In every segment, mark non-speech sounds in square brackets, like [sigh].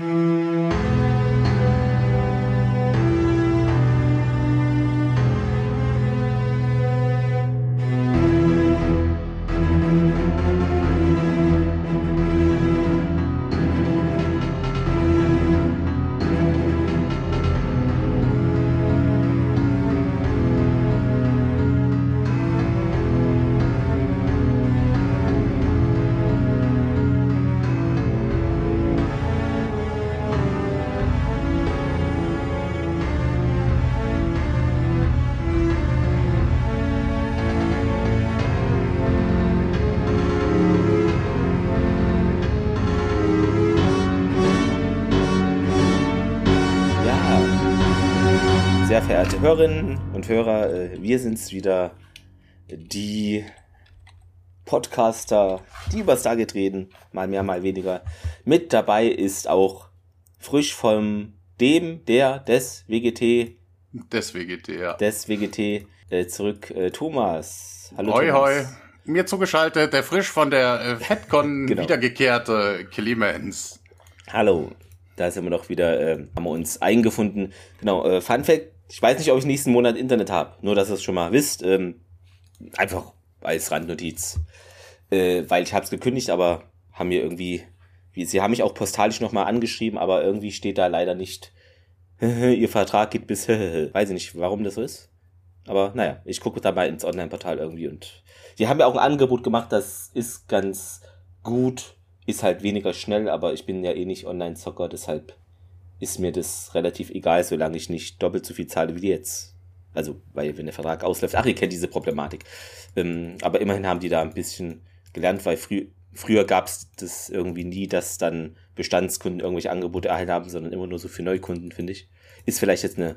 Sehr Hörerinnen und Hörer, äh, wir sind's wieder, die Podcaster, die über Stargate reden, mal mehr, mal weniger. Mit dabei ist auch frisch vom dem, der, des WGT, Des WGT, ja. des WGT äh, zurück äh, Thomas. Hallo hoi, Thomas. hoi. Mir zugeschaltet, der frisch von der äh, FedCon [laughs] Genau. wiedergekehrte Clemens. Hallo, da sind wir doch wieder, äh, haben wir uns eingefunden. Genau, äh, Fun Fact, ich weiß nicht, ob ich nächsten Monat Internet habe, nur dass ihr es schon mal wisst. Ähm, einfach als Randnotiz. Äh, weil ich habe es gekündigt, aber haben mir irgendwie, wie, sie haben mich auch postalisch nochmal angeschrieben, aber irgendwie steht da leider nicht, [laughs] ihr Vertrag geht bis, [laughs] weiß ich nicht, warum das so ist. Aber naja, ich gucke da mal ins Online-Portal irgendwie und die haben ja auch ein Angebot gemacht, das ist ganz gut, ist halt weniger schnell, aber ich bin ja eh nicht Online-Zocker, deshalb ist mir das relativ egal, solange ich nicht doppelt so viel zahle wie jetzt. Also, weil wenn der Vertrag ausläuft, ach, ihr kennt diese Problematik. Ähm, aber immerhin haben die da ein bisschen gelernt, weil frü früher gab es das irgendwie nie, dass dann Bestandskunden irgendwelche Angebote erhalten haben, sondern immer nur so für Neukunden, finde ich. Ist vielleicht jetzt eine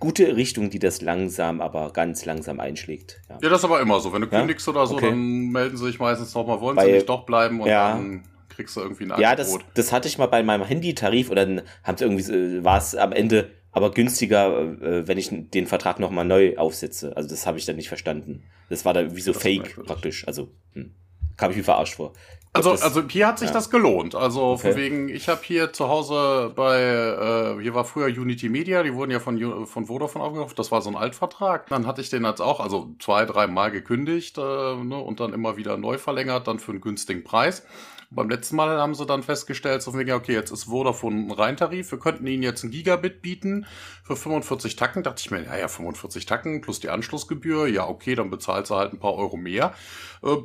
gute Richtung, die das langsam, aber ganz langsam einschlägt. Ja. Ja, das ist aber immer so. Wenn du Ja? kündigst oder so, Okay. dann melden sie sich meistens nochmal, wollen Weil- sie nicht doch bleiben und Ja. dann kriegst du irgendwie ein Ja, das, Angebot. das hatte ich mal bei meinem Handytarif und dann haben sie irgendwie, so- war es am Ende aber günstiger, äh, wenn ich den Vertrag nochmal neu aufsetze. Also das habe ich dann nicht verstanden. Das war dann wie so Das fake praktisch. Also hm, kam ich mir verarscht vor. Also, also hier hat sich ja. das gelohnt. Also von Okay. wegen, ich habe hier zu Hause bei, äh, hier war früher Unity Media, die wurden ja von, von Vodafone aufgekauft, das war so ein Altvertrag. Dann hatte ich den jetzt auch, also zwei, drei Mal gekündigt äh, ne, und dann immer wieder neu verlängert, dann für einen günstigen Preis. Beim letzten Mal haben sie dann festgestellt, so von wegen, okay, jetzt ist Vodafone ein Reintarif, wir könnten ihnen jetzt ein Gigabit bieten für 45 Tacken. Dachte ich mir, ja, ja, 45 Tacken plus die Anschlussgebühr, ja, okay, dann bezahlst du halt ein paar Euro mehr. Äh,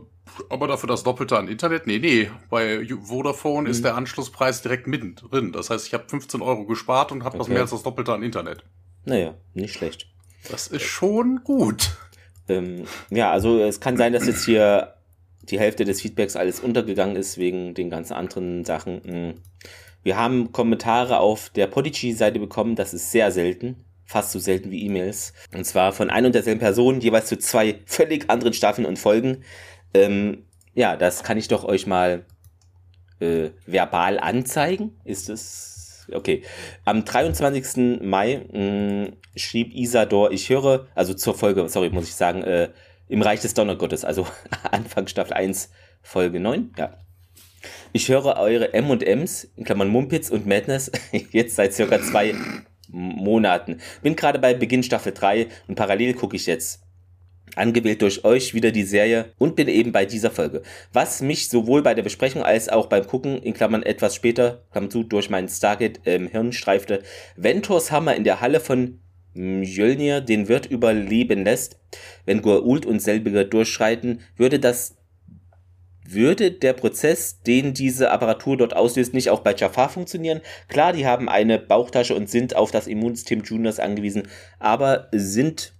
aber dafür das Doppelte an Internet? Nee, nee. Bei Vodafone Mhm. ist der Anschlusspreis direkt mittendrin. Das heißt, ich habe 15 Euro gespart und habe das Okay. mehr als das Doppelte an Internet. naja, nicht schlecht. Das ist schon gut. Ähm, ja, also es kann sein, dass jetzt hier die Hälfte des Feedbacks alles untergegangen ist wegen den ganzen anderen Sachen. Mm. Wir haben Kommentare auf der Podigy-Seite bekommen, das ist sehr selten, fast so selten wie E-Mails. Und zwar von ein und derselben Person, jeweils zu zwei völlig anderen Staffeln und Folgen. Ähm, ja, das kann ich doch euch mal äh, verbal anzeigen. Ist es okay? Am 23. Mai mh, schrieb Isador, ich höre, also zur Folge, sorry, muss ich sagen, äh, im Reich des Donnergottes, also [laughs] Anfang Staffel 1, Folge 9, ja. Ich höre eure M&Ms, in Klammern Mumpitz und Madness, [laughs] jetzt seit circa zwei Monaten. Bin gerade bei Beginn Staffel 3 und parallel gucke ich jetzt angewählt durch euch wieder die Serie und bin eben bei dieser Folge. Was mich sowohl bei der Besprechung als auch beim Gucken, in Klammern etwas später, Klammer zu, durch meinen Stargate ähm, Hirn streifte, Ventors Hammer in der Halle von Mjölnir den Wirt überleben lässt, wenn Goa'uld und selbiger durchschreiten, würde das würde der Prozess, den diese Apparatur dort auslöst, nicht auch bei Jafar funktionieren? Klar, die haben eine Bauchtasche und sind auf das Immunsystem Juniors angewiesen, aber sind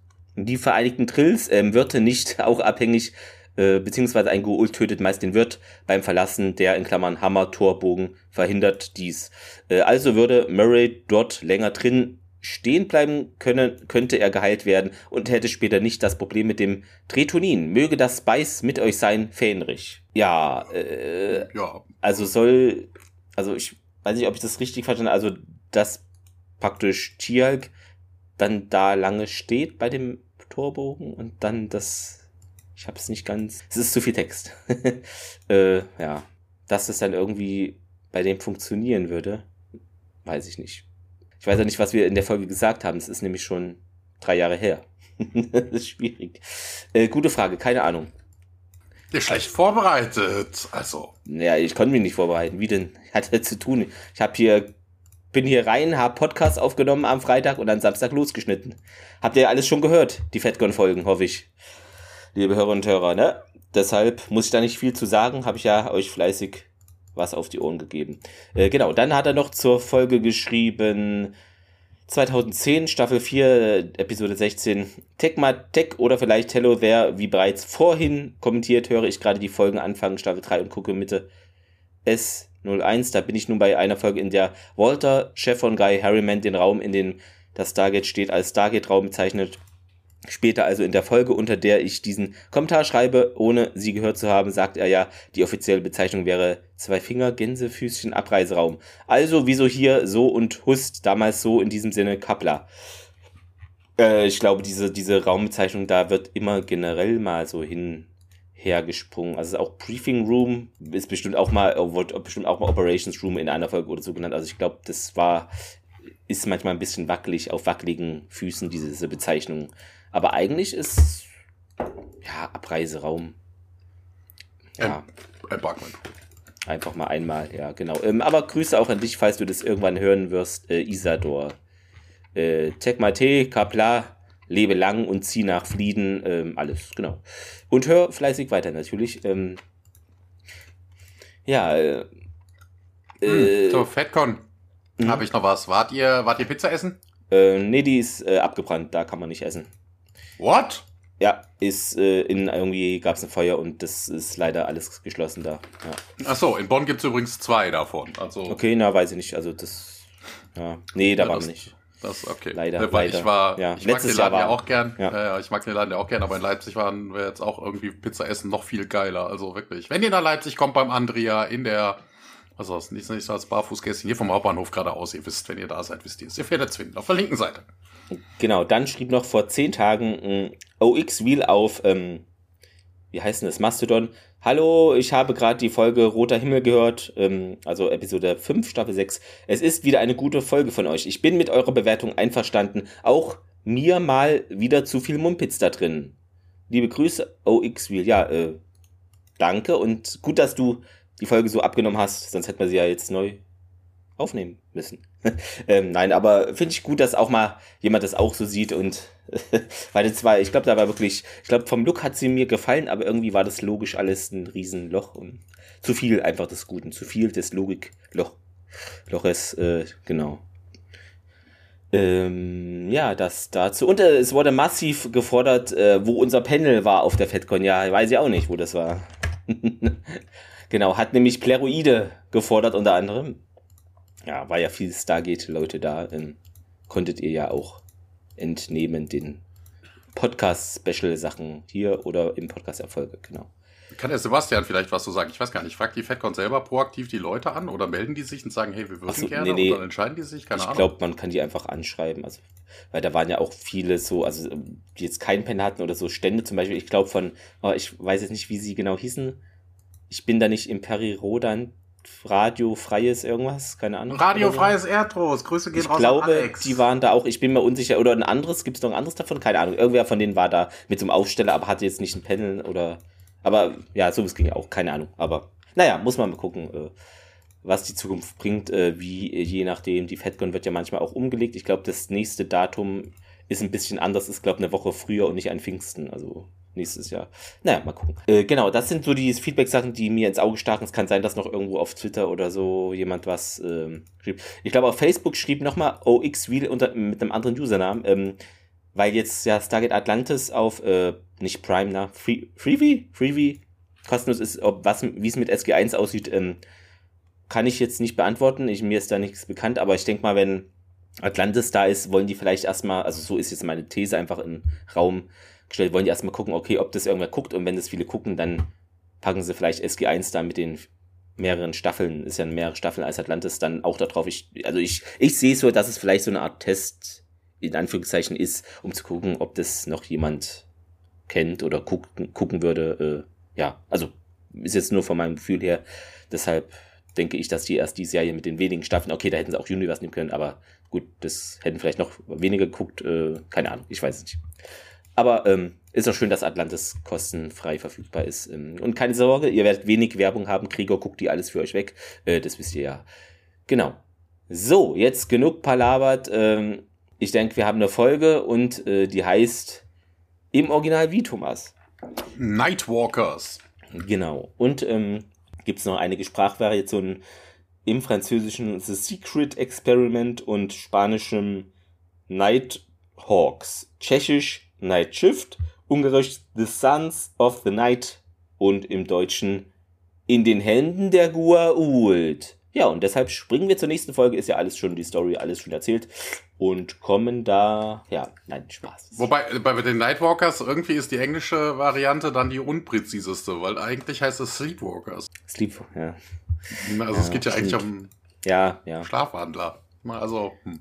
die Vereinigten Trills ähm, Wirte nicht [laughs] auch abhängig, äh, beziehungsweise ein Goa'uld tötet meist den Wirt beim Verlassen, der in Klammern Hammer, Torbogen verhindert dies. Äh, also würde Murray dort länger drin stehen bleiben können, könnte er geheilt werden und hätte später nicht das Problem mit dem Tretonin. Möge das Spice mit euch sein, Fähnrich. Ja, äh, Ja. also soll, also ich weiß nicht, ob ich das richtig verstanden habe, also dass praktisch Tialk dann da lange steht bei dem Torbogen und dann das, ich habe es nicht ganz, es ist zu viel Text. [laughs] äh, ja, dass es dann irgendwie bei dem funktionieren würde. weiß ich nicht. Ich weiß ja nicht, was wir in der Folge gesagt haben. Es ist nämlich schon drei Jahre her. [laughs] das ist schwierig. Äh, gute Frage, keine Ahnung. Ihr schlecht vorbereitet, also. Ja, ich konnte mich nicht vorbereiten. Wie denn? [laughs] Ich hatte zu tun. Ich habe hier, bin hier rein, habe Podcast aufgenommen am Freitag und dann Samstag losgeschnitten. Habt ihr alles schon gehört? Die Fatgon-Folgen, hoffe ich. Liebe Hörer und Hörer, ne? Deshalb muss ich da nicht viel zu sagen. Habe ich ja euch fleißig was auf die Ohren gegeben. Äh, genau, dann hat er noch zur Folge geschrieben, 2010, Staffel 4, Episode 16, Tecma Tech oder vielleicht Hello There, wie bereits vorhin kommentiert, höre ich gerade die Folgen anfangen, Staffel 3 und gucke Mitte S01. Da bin ich nun bei einer Folge, in der Walter, Chef von Guy Harriman, den Raum, in dem das Stargate steht, als Stargate-Raum bezeichnet Später also in der Folge, unter der ich diesen Kommentar schreibe, ohne sie gehört zu haben, sagt er ja, die offizielle Bezeichnung wäre zwei Finger, Gänsefüßchen, Abreiseraum. Also wieso hier so und Hust, damals so in diesem Sinne Kappler. Äh, ich glaube, diese, diese Raumbezeichnung, da wird immer generell mal so hin hergesprungen. Also auch Briefing Room ist bestimmt auch mal, wird bestimmt auch mal Operations Room in einer Folge oder so genannt. Also ich glaube, das war, ist manchmal ein bisschen wackelig, auf wackeligen Füßen, diese Bezeichnung. Aber eigentlich ist ja Abreiseraum. Ja. Embarkment. Einfach mal einmal, ja, genau. Ähm, aber Grüße auch an dich, falls du das irgendwann hören wirst, äh, Isador. Äh, Tekmate, Kapla, lebe lang und zieh nach Flieden, ähm, alles, genau. Und hör fleißig weiter natürlich. Ähm, ja, äh, hm, so, Fatcon. Hm? Habe ich noch was? Wart ihr, wart ihr Pizza essen? Äh, nee, die ist äh, abgebrannt, da kann man nicht essen. What? Ja, ist äh, in irgendwie gab es ein Feuer und das ist leider alles geschlossen da. Ja. Ach so, in Bonn gibt es übrigens zwei davon. Also okay, na weiß ich nicht. Also das, ja, nee, da ja, war nicht. Das okay. Leider, Weil leider. Ich war, ja. ich mag Letztes den Laden ja auch gern. Ja. Äh, ich mag den Laden ja auch gern, aber in Leipzig waren wir jetzt auch irgendwie Pizza essen noch viel geiler. Also wirklich. Wenn ihr nach Leipzig kommt beim Andrea in der also das nicht, nicht so als Barfußgäste hier vom Hauptbahnhof geradeaus. Ihr wisst, wenn ihr da seid, wisst ihr es. Ihr fährt jetzt auf der linken Seite. Genau, dann schrieb noch vor zehn Tagen ein OX-Wheel auf, ähm, wie heißt denn das, Mastodon. Hallo, ich habe gerade die Folge Roter Himmel gehört, ähm, also Episode 5, Staffel 6. Es ist wieder eine gute Folge von euch. Ich bin mit eurer Bewertung einverstanden. Auch mir mal wieder zu viel Mumpitz da drin. Liebe Grüße, OX-Wheel. Ja, äh, danke und gut, dass du die Folge so abgenommen hast, sonst hätten wir sie ja jetzt neu aufnehmen müssen. [laughs] ähm, nein, aber finde ich gut, dass auch mal jemand das auch so sieht und [laughs] weil das war, ich glaube, da war wirklich, ich glaube, vom Look hat sie mir gefallen, aber irgendwie war das logisch alles ein Riesenloch und zu viel einfach des Guten, zu viel des Logikloch, Loches, äh, genau. Ähm, ja, das dazu. Und äh, es wurde massiv gefordert, äh, wo unser Panel war auf der FedCon. Ja, weiß ich auch nicht, wo das war. [laughs] Genau, hat nämlich Pleroide gefordert unter anderem. Ja, war ja viel Stargate-Leute da. Ähm, konntet ihr ja auch entnehmen den Podcast-Special-Sachen hier oder im Podcast-Erfolge, genau. Kann der Sebastian vielleicht was so sagen? Ich weiß gar nicht. Fragt die FedCon selber proaktiv die Leute an oder melden die sich und sagen, hey, wir würden so, gerne nee, nee. und dann entscheiden die sich? Keine ich glaube, man kann die einfach anschreiben. Also, weil da waren ja auch viele so, also die jetzt keinen Pen hatten oder so Stände zum Beispiel. Ich glaube von, oh, ich weiß jetzt nicht, wie sie genau hießen ich bin da nicht im Peri-Rodan Radio freies irgendwas, keine Ahnung. Radio freies Erdros, Grüße gehen ich raus glaube, Alex. die waren da auch, ich bin mir unsicher, oder ein anderes, gibt es noch ein anderes davon? Keine Ahnung. Irgendwer von denen war da mit so einem Aufsteller, aber hatte jetzt nicht ein Panel oder, aber ja, sowas ging auch, keine Ahnung. Aber naja, muss man mal gucken, äh, was die Zukunft bringt, äh, wie je nachdem. Die FedCon wird ja manchmal auch umgelegt. Ich glaube, das nächste Datum ist ein bisschen anders, ist glaube eine Woche früher und nicht an Pfingsten, also nächstes Jahr. Naja, mal gucken. Äh, genau, das sind so die Feedback-Sachen, die mir ins Auge stachen. Es kann sein, dass noch irgendwo auf Twitter oder so jemand was ähm, schrieb. Ich glaube, auf Facebook schrieb nochmal OXWheel unter, mit einem anderen Usernamen, ähm, weil jetzt ja Stargate Atlantis auf, äh, nicht Prime, na, Free, Freebie? Freebie kostenlos ist, ob was, wie es mit SG1 aussieht, ähm, kann ich jetzt nicht beantworten. Ich, mir ist da nichts bekannt, aber ich denke mal, wenn Atlantis da ist, wollen die vielleicht erstmal, also so ist jetzt meine These einfach im Raum, gestellt, wollen die erstmal gucken, okay, ob das irgendwer guckt und wenn das viele gucken, dann packen sie vielleicht SG1 da mit den mehreren Staffeln, ist ja mehrere Staffeln als Atlantis, dann auch darauf. Ich, also ich, ich sehe so, dass es vielleicht so eine Art Test in Anführungszeichen ist, um zu gucken, ob das noch jemand kennt oder gucken, gucken würde. Äh, ja, also ist jetzt nur von meinem Gefühl her. Deshalb denke ich, dass die erst die Serie mit den wenigen Staffeln, okay, da hätten sie auch Universe nehmen können, aber gut, das hätten vielleicht noch weniger geguckt, äh, keine Ahnung, ich weiß es nicht. Aber ähm, ist auch schön, dass Atlantis kostenfrei verfügbar ist. Ähm, und keine Sorge, ihr werdet wenig Werbung haben. Krieger guckt die alles für euch weg. Äh, das wisst ihr ja. Genau. So, jetzt genug palabert. Ähm, ich denke, wir haben eine Folge und äh, die heißt im Original wie, Thomas? Nightwalkers. Genau. Und ähm, gibt es noch einige Sprachvariationen im französischen The Secret Experiment und spanischem Nighthawks, tschechisch Night Shift, ungarisch The Sons of the Night und im Deutschen In den Händen der Gua'uld. Ja, und deshalb springen wir zur nächsten Folge. Ist ja alles schon die Story, alles schon erzählt. Und kommen da, ja, nein, Spaß. Wobei, bei den Nightwalkers, irgendwie ist die englische Variante dann die unpräziseste, weil eigentlich heißt es Sleepwalkers. Sleep, ja. Also ja, es geht ja eigentlich um ja, ja. Schlafwandler. Also, hm.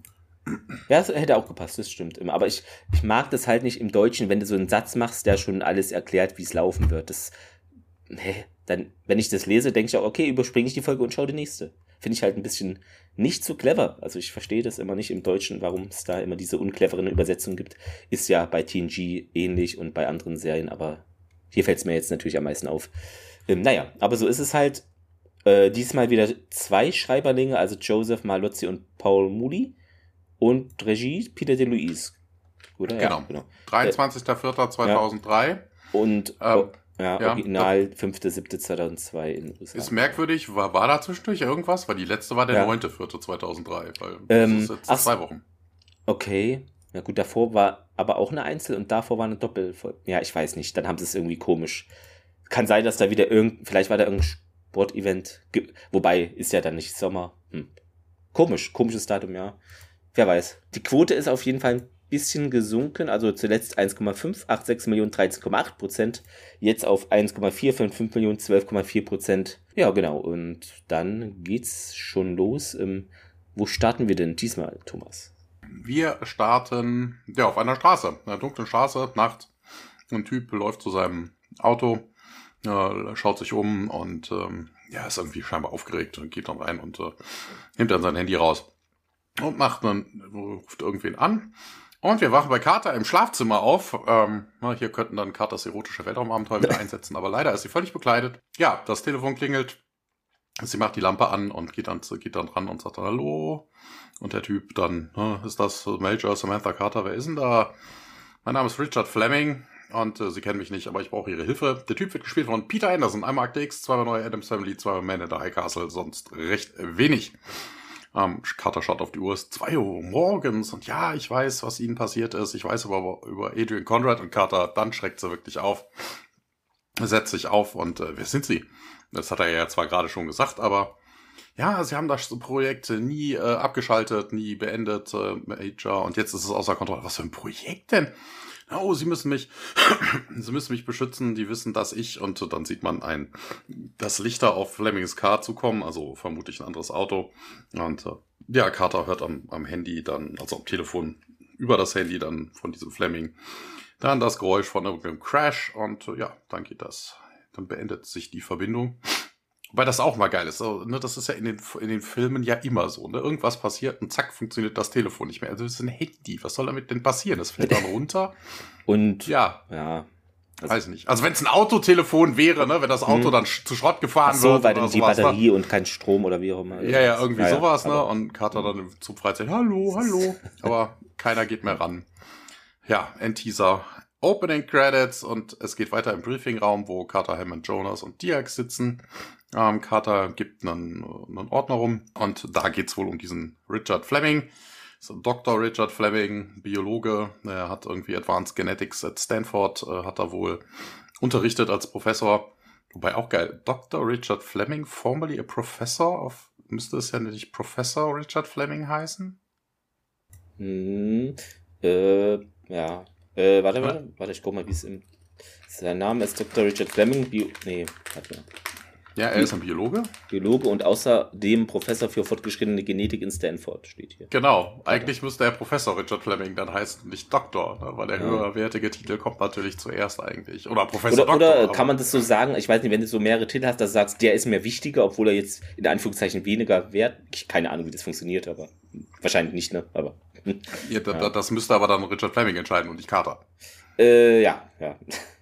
Ja, das hätte auch gepasst, das stimmt immer. Aber ich, ich mag das halt nicht im Deutschen, wenn du so einen Satz machst, der schon alles erklärt, wie es laufen wird. Das, nee, dann, wenn ich das lese, denke ich auch, okay, überspringe ich die Folge und schaue die nächste. Finde ich halt ein bisschen nicht so clever. Also ich verstehe das immer nicht im Deutschen, warum es da immer diese uncleveren Übersetzungen gibt. Ist ja bei TNG ähnlich und bei anderen Serien, aber hier fällt es mir jetzt natürlich am meisten auf. Ähm, naja, aber so ist es halt. Äh, diesmal wieder zwei Schreiberlinge, also Joseph Malozzi und Paul Moody. Und Regie Peter de Luis. Oder? Genau. Ja, genau. 23.04.2003. Ja. Und ähm, ja, ja, Original 5.7.2002 in USA. Ist merkwürdig, war, war da zwischendurch irgendwas? Weil die letzte war der ja. 9.4.2003, weil ähm, das ist jetzt ach, zwei Wochen. Okay. Ja gut, davor war aber auch eine Einzel- und davor war eine Doppelfolge. Ja, ich weiß nicht, dann haben sie es irgendwie komisch. Kann sein, dass da wieder irgend, vielleicht war da irgendein Sportevent, wobei ist ja dann nicht Sommer. Hm. Komisch, komisches Datum, ja. Wer weiß. Die Quote ist auf jeden Fall ein bisschen gesunken, also zuletzt 1,586 Millionen, 13,8 Prozent, jetzt auf 1,455 Millionen, 12,4 Prozent. Ja, genau. Und dann geht's schon los. Wo starten wir denn diesmal, Thomas? Wir starten ja auf einer Straße, einer dunklen Straße, Nacht. Ein Typ läuft zu seinem Auto, äh, schaut sich um und ähm, ja, ist irgendwie scheinbar aufgeregt und geht dann rein und äh, nimmt dann sein Handy raus und macht dann, ruft irgendwen an und wir wachen bei Carter im Schlafzimmer auf. Ähm, hier könnten dann Carters erotische Weltraumabenteuer wieder [laughs] einsetzen, aber leider ist sie völlig bekleidet. Ja, das Telefon klingelt. Sie macht die Lampe an und geht dann, geht dann dran und sagt dann Hallo. Und der Typ dann, ist das Major Samantha Carter? Wer ist denn da? Mein Name ist Richard Fleming und äh, Sie kennen mich nicht, aber ich brauche Ihre Hilfe. Der Typ wird gespielt von Peter Anderson, einmal Act X, zweimal neue Adams Family, zweimal Man in the High Castle, sonst recht wenig. Ähm, Carter schaut auf die Uhr, es ist 2 Uhr morgens und ja, ich weiß, was ihnen passiert ist. Ich weiß aber über Adrian Conrad und Carter, dann schreckt sie wirklich auf, setzt sich auf und äh, wer sind sie? Das hat er ja zwar gerade schon gesagt, aber ja, sie haben das Projekt nie äh, abgeschaltet, nie beendet, äh, Major, und jetzt ist es außer Kontrolle. Was für ein Projekt denn? Oh, sie müssen mich, [clears throat] sie müssen mich beschützen, die wissen, dass ich, und dann sieht man ein, das Lichter auf Flemings Car zukommen, also vermutlich ein anderes Auto. Und äh, ja, Carter hört am, am Handy dann, also am Telefon, über das Handy dann von diesem Fleming, dann das Geräusch von irgendeinem Crash und äh, ja, dann geht das, dann beendet sich die Verbindung. Weil das auch mal geil ist. So, ne, das ist ja in den, in den Filmen ja immer so. Ne? Irgendwas passiert und zack, funktioniert das Telefon nicht mehr. Also das ist ein Handy. Was soll damit denn passieren? Das fällt dann runter. [laughs] Und ja. ja. Also, Weiß nicht. Also wenn es ein Autotelefon wäre, ne, wenn das Auto hm. dann zu Schrott gefahren Ach so, wird. weil dann die ne? Batterie ne? und kein Strom oder wie auch immer. Ja, ja, irgendwie ja, sowas, ne? Und Carter dann zum Freizeit, hallo, hallo. [laughs] Aber keiner geht mehr ran. Ja, Endteaser. Opening Credits und es geht weiter im Briefingraum, wo Carter, Hammond, Jonas und Diak sitzen. Ähm, Carter gibt einen, einen Ordner rum und da geht's wohl um diesen Richard Fleming. So Dr. Richard Fleming, Biologe, er hat irgendwie Advanced Genetics at Stanford, äh, hat er wohl unterrichtet als Professor. Wobei auch geil, Dr. Richard Fleming, formerly a professor of, müsste es ja nicht Professor Richard Fleming heißen? Hm, äh, ja. Äh, warte, warte, warte, ich guck mal, wie es im. Sein Name ist Dr. Richard Fleming, Bio. Nee, warte mal. Ja, er ist ein Biologe. Biologe und außerdem Professor für fortgeschrittene Genetik in Stanford steht hier. Genau. Eigentlich müsste er Professor Richard Fleming dann heißen, nicht Doktor, ne? weil der ja. höherwertige Titel kommt natürlich zuerst eigentlich. Oder Professor oder, Doktor. Oder kann man das so sagen? Ich weiß nicht, wenn du so mehrere Titel hast, dass du sagst, der ist mir wichtiger, obwohl er jetzt in Anführungszeichen weniger wert. Ich keine Ahnung, wie das funktioniert, aber wahrscheinlich nicht, ne? Aber. Ja, ja. das müsste aber dann Richard Fleming entscheiden und nicht Carter. Äh, ja, ja.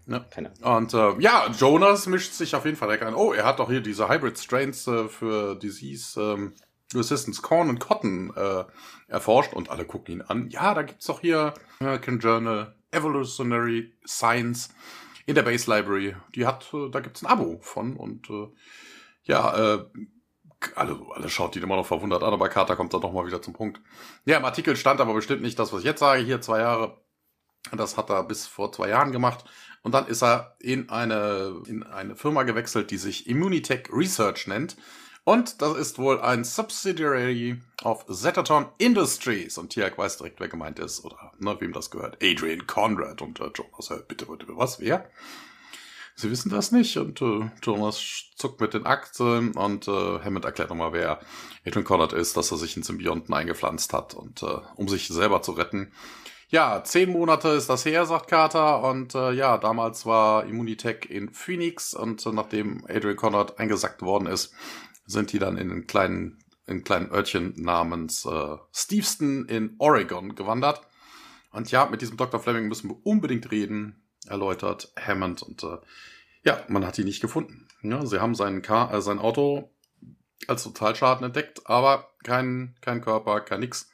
Ne? Keine Und äh, ja, Jonas mischt sich auf jeden Fall direkt ein. Oh, er hat doch hier diese Hybrid Strains äh, für Disease ähm, Resistance Corn und Cotton äh, erforscht und alle gucken ihn an. Ja, da gibt's doch hier American Journal Evolutionary Science in der Base Library. Die hat, äh, da gibt's ein Abo von und äh, ja, äh, alle, alle schaut ihn immer noch verwundert an, aber Carter kommt dann doch mal wieder zum Punkt. Ja, im Artikel stand aber bestimmt nicht das, was ich jetzt sage. Hier zwei Jahre. Das hat er bis vor zwei Jahren gemacht. Und dann ist er in eine, in eine Firma gewechselt, die sich Immunitech Research nennt. Und das ist wohl ein Subsidiary of Zetaton Industries. Und Tiag weiß direkt, wer gemeint ist oder ne, wem das gehört. Adrian Conrad und äh, Jonas, äh, bitte, bitte, was, wer? Sie wissen das nicht und äh, Jonas zuckt mit den Aktien und äh, Hammond erklärt nochmal, wer Adrian Conrad ist, dass er sich in Symbionten eingepflanzt hat und äh, um sich selber zu retten, ja, zehn Monate ist das her, sagt Carter. Und äh, ja, damals war Immunitech in Phoenix und äh, nachdem Adrian Conrad eingesackt worden ist, sind die dann in einen kleinen, in einen kleinen Örtchen namens äh, Steveston in Oregon gewandert. Und ja, mit diesem Dr. Fleming müssen wir unbedingt reden, erläutert Hammond. Und äh, ja, man hat ihn nicht gefunden. Ja, sie haben seinen Car äh, sein Auto als Totalschaden entdeckt, aber kein, kein Körper, kein nix.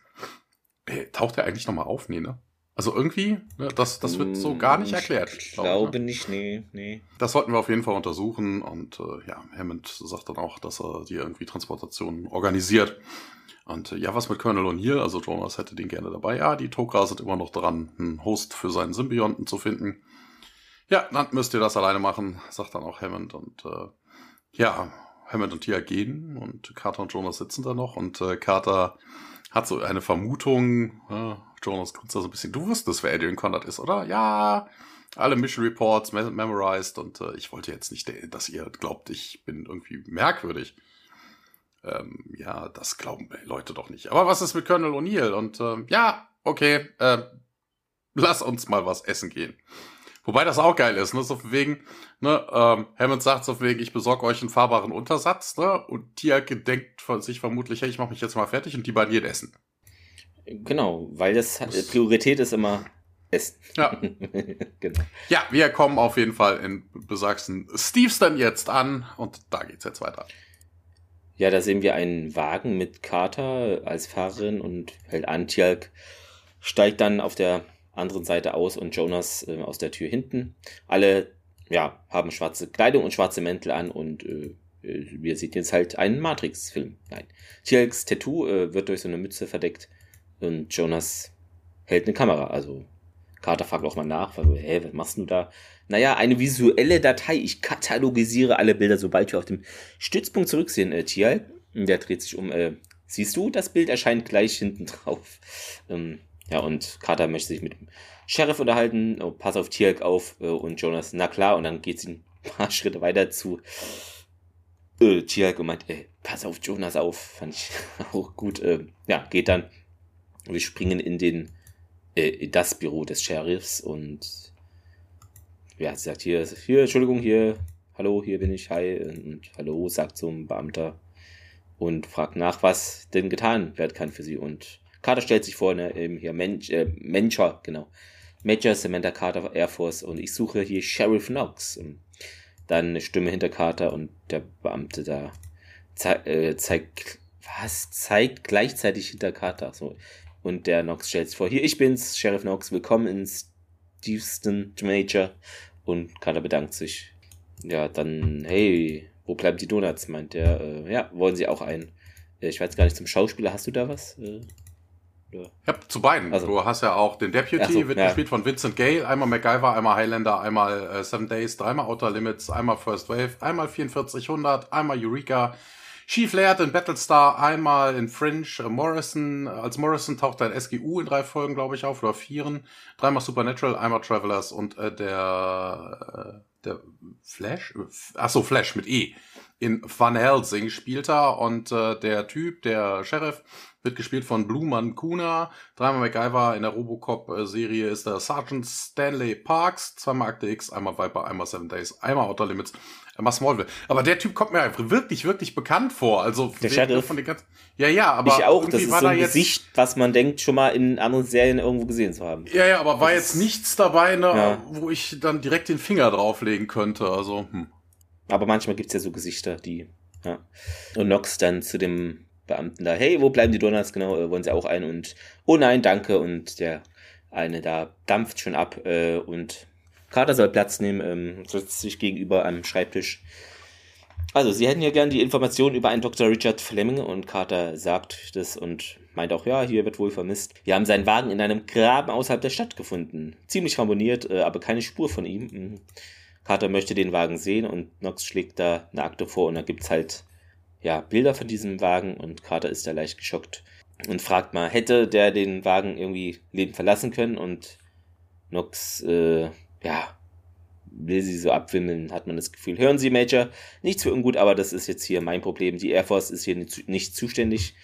Ey, taucht er eigentlich nochmal auf? Nee, ne? Also irgendwie, ne, das, das wird so gar nicht erklärt. Ich glaube ich, ne? nicht, nee, nee. Das sollten wir auf jeden Fall untersuchen und äh, ja, Hammond sagt dann auch, dass er die irgendwie Transportationen organisiert. Und äh, ja, was mit Colonel O'Neill? Also Jonas hätte den gerne dabei. Ja, die Tok'ra sind immer noch dran, einen Host für seinen Symbionten zu finden. Ja, dann müsst ihr das alleine machen, sagt dann auch Hammond. Und äh, ja, Hammond und Tia gehen und Carter und Jonas sitzen da noch und äh, Carter hat so eine Vermutung, ja, Jonas da so ein bisschen, du wusstest, wer Adrian Conrad ist, oder? Ja, alle Mission Reports memorized und äh, ich wollte jetzt nicht, dass ihr glaubt, ich bin irgendwie merkwürdig. Ähm, ja, das glauben Leute doch nicht. Aber was ist mit Colonel O'Neill? Und äh, ja, okay, äh, lass uns mal was essen gehen. Wobei das auch geil ist, ne? So wegen, ne, ähm, Hammond sagt so wegen, ich besorge euch einen fahrbaren Untersatz, ne? Und Tia gedenkt von sich vermutlich, hey, ich mache mich jetzt mal fertig und die beiden gehen essen. Genau, weil das Priorität ist immer Essen. Ja. [laughs] genau. Ja, wir kommen auf jeden Fall in besagten Steves dann jetzt an und da geht's jetzt weiter. Ja, da sehen wir einen Wagen mit Carter als Fahrerin und halt Antjalk steigt dann auf der anderen Seite aus und Jonas äh, aus der Tür hinten. Alle ja, haben schwarze Kleidung und schwarze Mäntel an und äh, äh wir sehen jetzt halt einen Matrix-Film. Nein. Tjalks Tattoo äh, wird durch so eine Mütze verdeckt und Jonas hält eine Kamera. Also Carter fragt auch mal nach, weil, hä, was machst du da? Naja, eine visuelle Datei. Ich katalogisiere alle Bilder, sobald wir auf dem Stützpunkt zurücksehen. Äh, Tial, der dreht sich um. Äh, siehst du, das Bild erscheint gleich hinten drauf. Ähm, ja, und Carter möchte sich mit dem Sheriff unterhalten. Oh, pass auf Tialk auf. Äh, und Jonas, na klar. Und dann geht sie [laughs] ein paar Schritte weiter zu äh, Tialk und meint, ey, pass auf Jonas auf. Fand ich [laughs] auch gut. Äh, ja, geht dann. Wir springen in den äh, in das Büro des Sheriffs und ja, sie sagt hier, hier, Entschuldigung, hier, hallo, hier bin ich, hi, und hallo, sagt ein Beamter und fragt nach, was denn getan werden kann für sie. Und Carter stellt sich vor, ne, eben hier, Mensch, äh, Mencher, genau. Major Samantha Carter Air Force und ich suche hier Sheriff Knox. Und dann eine Stimme hinter Carter und der Beamte da zei äh, zeigt, was, zeigt gleichzeitig hinter Carter. So, und der Knox stellt sich vor, hier, ich bin's, Sheriff Knox, willkommen in Steveston, Major. Und Carter bedankt sich. Ja, dann, hey, wo bleiben die Donuts, meint der. Äh, ja, wollen sie auch ein. Äh, ich weiß gar nicht, zum Schauspieler, hast du da was? Äh, ja, zu beiden. Also, du hast ja auch den Deputy, so, wird ja. gespielt von Vincent Gale, einmal MacGyver, einmal Highlander, einmal äh, Seven Days, dreimal Outer Limits, einmal First Wave, einmal 4400, einmal Eureka, Chief Laird in Battlestar, einmal in Fringe, äh, Morrison, als Morrison taucht ein SGU in drei Folgen, glaube ich, auf, oder vieren. Dreimal Supernatural, einmal Travelers und äh, der, äh, der Flash? Ach so, Flash mit E. in Van Helsing spielt er und äh, der Typ, der Sheriff, wird gespielt von Blue Kuna. Dreimal MacGyver in der Robocop-Serie ist der Sergeant Stanley Parks. Zweimal Akte X, einmal Viper, einmal Seven Days, einmal Outer Limits, einmal Smallville. Aber der Typ kommt mir einfach wirklich, wirklich bekannt vor. Also der Sheriff. Von den ganzen ja, ja, aber ich auch. Das ist so ein Gesicht, was man denkt, schon mal in anderen Serien irgendwo gesehen zu haben. Ja, ja, aber war das jetzt nichts dabei, ne, ja. wo ich dann direkt den Finger drauflegen könnte. Also, hm. Aber manchmal gibt's ja so Gesichter, die. Ja. Und Nox dann zu dem Beamten da, hey, wo bleiben die Donuts? Genau, äh, wollen sie auch ein? Und oh nein, danke. Und der eine da dampft schon ab äh, und Carter soll Platz nehmen, ähm, setzt sich gegenüber am Schreibtisch. Also, sie hätten ja gern die Informationen über einen Dr. Richard Fleming und Carter sagt das und meint auch, ja, hier wird wohl vermisst. Wir haben seinen Wagen in einem Graben außerhalb der Stadt gefunden. Ziemlich ramponiert, äh, aber keine Spur von ihm. Mhm. Carter möchte den Wagen sehen und Knox schlägt da eine Akte vor und da gibt's halt ja, Bilder von diesem Wagen und Carter ist da leicht geschockt und fragt mal, hätte der den Wagen irgendwie lebend verlassen können und Nox, äh, ja, will sie so abwimmeln, hat man das Gefühl. Hören Sie, Major, nichts für ungut, aber das ist jetzt hier mein Problem. Die Air Force ist hier nicht zuständig.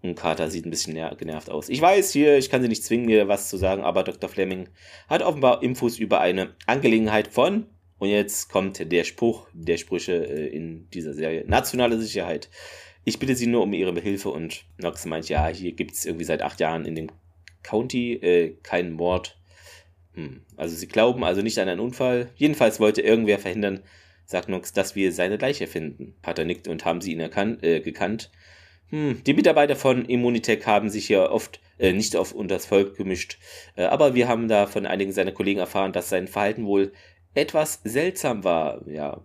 Und Carter sieht ein bisschen genervt aus. Ich weiß hier, ich kann Sie nicht zwingen, mir was zu sagen, aber Dr. Fleming hat offenbar Infos über eine Angelegenheit von und jetzt kommt der Spruch der Sprüche äh, in dieser Serie. Nationale Sicherheit. Ich bitte Sie nur um Ihre Hilfe und Nox meint, ja, hier gibt es irgendwie seit acht Jahren in dem County äh, keinen Mord. Hm. Also sie glauben also nicht an einen Unfall. Jedenfalls wollte irgendwer verhindern, sagt Nox, dass wir seine Leiche finden. Pater nickt und haben sie ihn erkannt, äh, gekannt. Hm, die Mitarbeiter von Immunitech haben sich ja oft äh, nicht auf das Volk gemischt, äh, aber wir haben da von einigen seiner Kollegen erfahren, dass sein Verhalten wohl etwas seltsam war. Ja,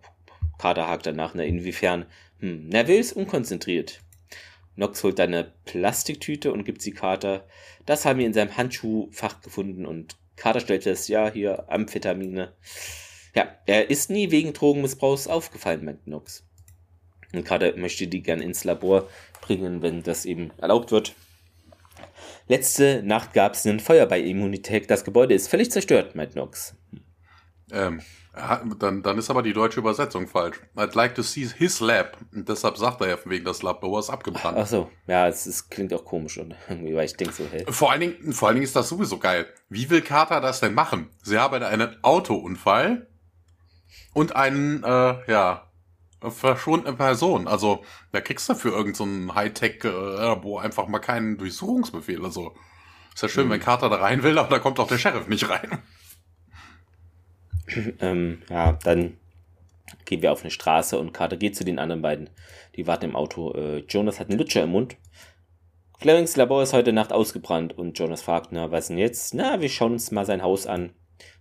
Carter hakt danach, na, inwiefern? Hm, nervös, unkonzentriert. Nox holt eine Plastiktüte und gibt sie Carter. Das haben wir in seinem Handschuhfach gefunden und Carter stellt fest, ja, hier Amphetamine. Ja, er ist nie wegen Drogenmissbrauchs aufgefallen, meint Nox. Und Carter möchte die gern ins Labor bringen, wenn das eben erlaubt wird. Letzte Nacht gab es ein Feuer bei Immunität. Das Gebäude ist völlig zerstört, meint Nox. Ähm, dann, dann ist aber die deutsche Übersetzung falsch. I'd like to see his lab. Und deshalb sagt er ja wegen das Labor ist abgebrannt. Ach so, ja, es, es klingt auch komisch und irgendwie, weil ich denke so, hey. Vor allen Dingen, vor allen Dingen ist das sowieso geil. Wie will Carter das denn machen? Sie haben einen Autounfall und einen, äh, ja, verschwundene Person. Also, da kriegst du für irgendein so Hightech-Labor einfach mal keinen Durchsuchungsbefehl. Also, ist ja schön, hm. wenn Carter da rein will, aber da kommt auch der Sheriff nicht rein. [clears throat] ähm, ja, dann gehen wir auf eine Straße und Carter geht zu den anderen beiden. Die warten im Auto. Äh, Jonas hat einen Lutscher im Mund. Flemings Labor ist heute Nacht ausgebrannt und Jonas fragt, na, was denn jetzt? Na, wir schauen uns mal sein Haus an.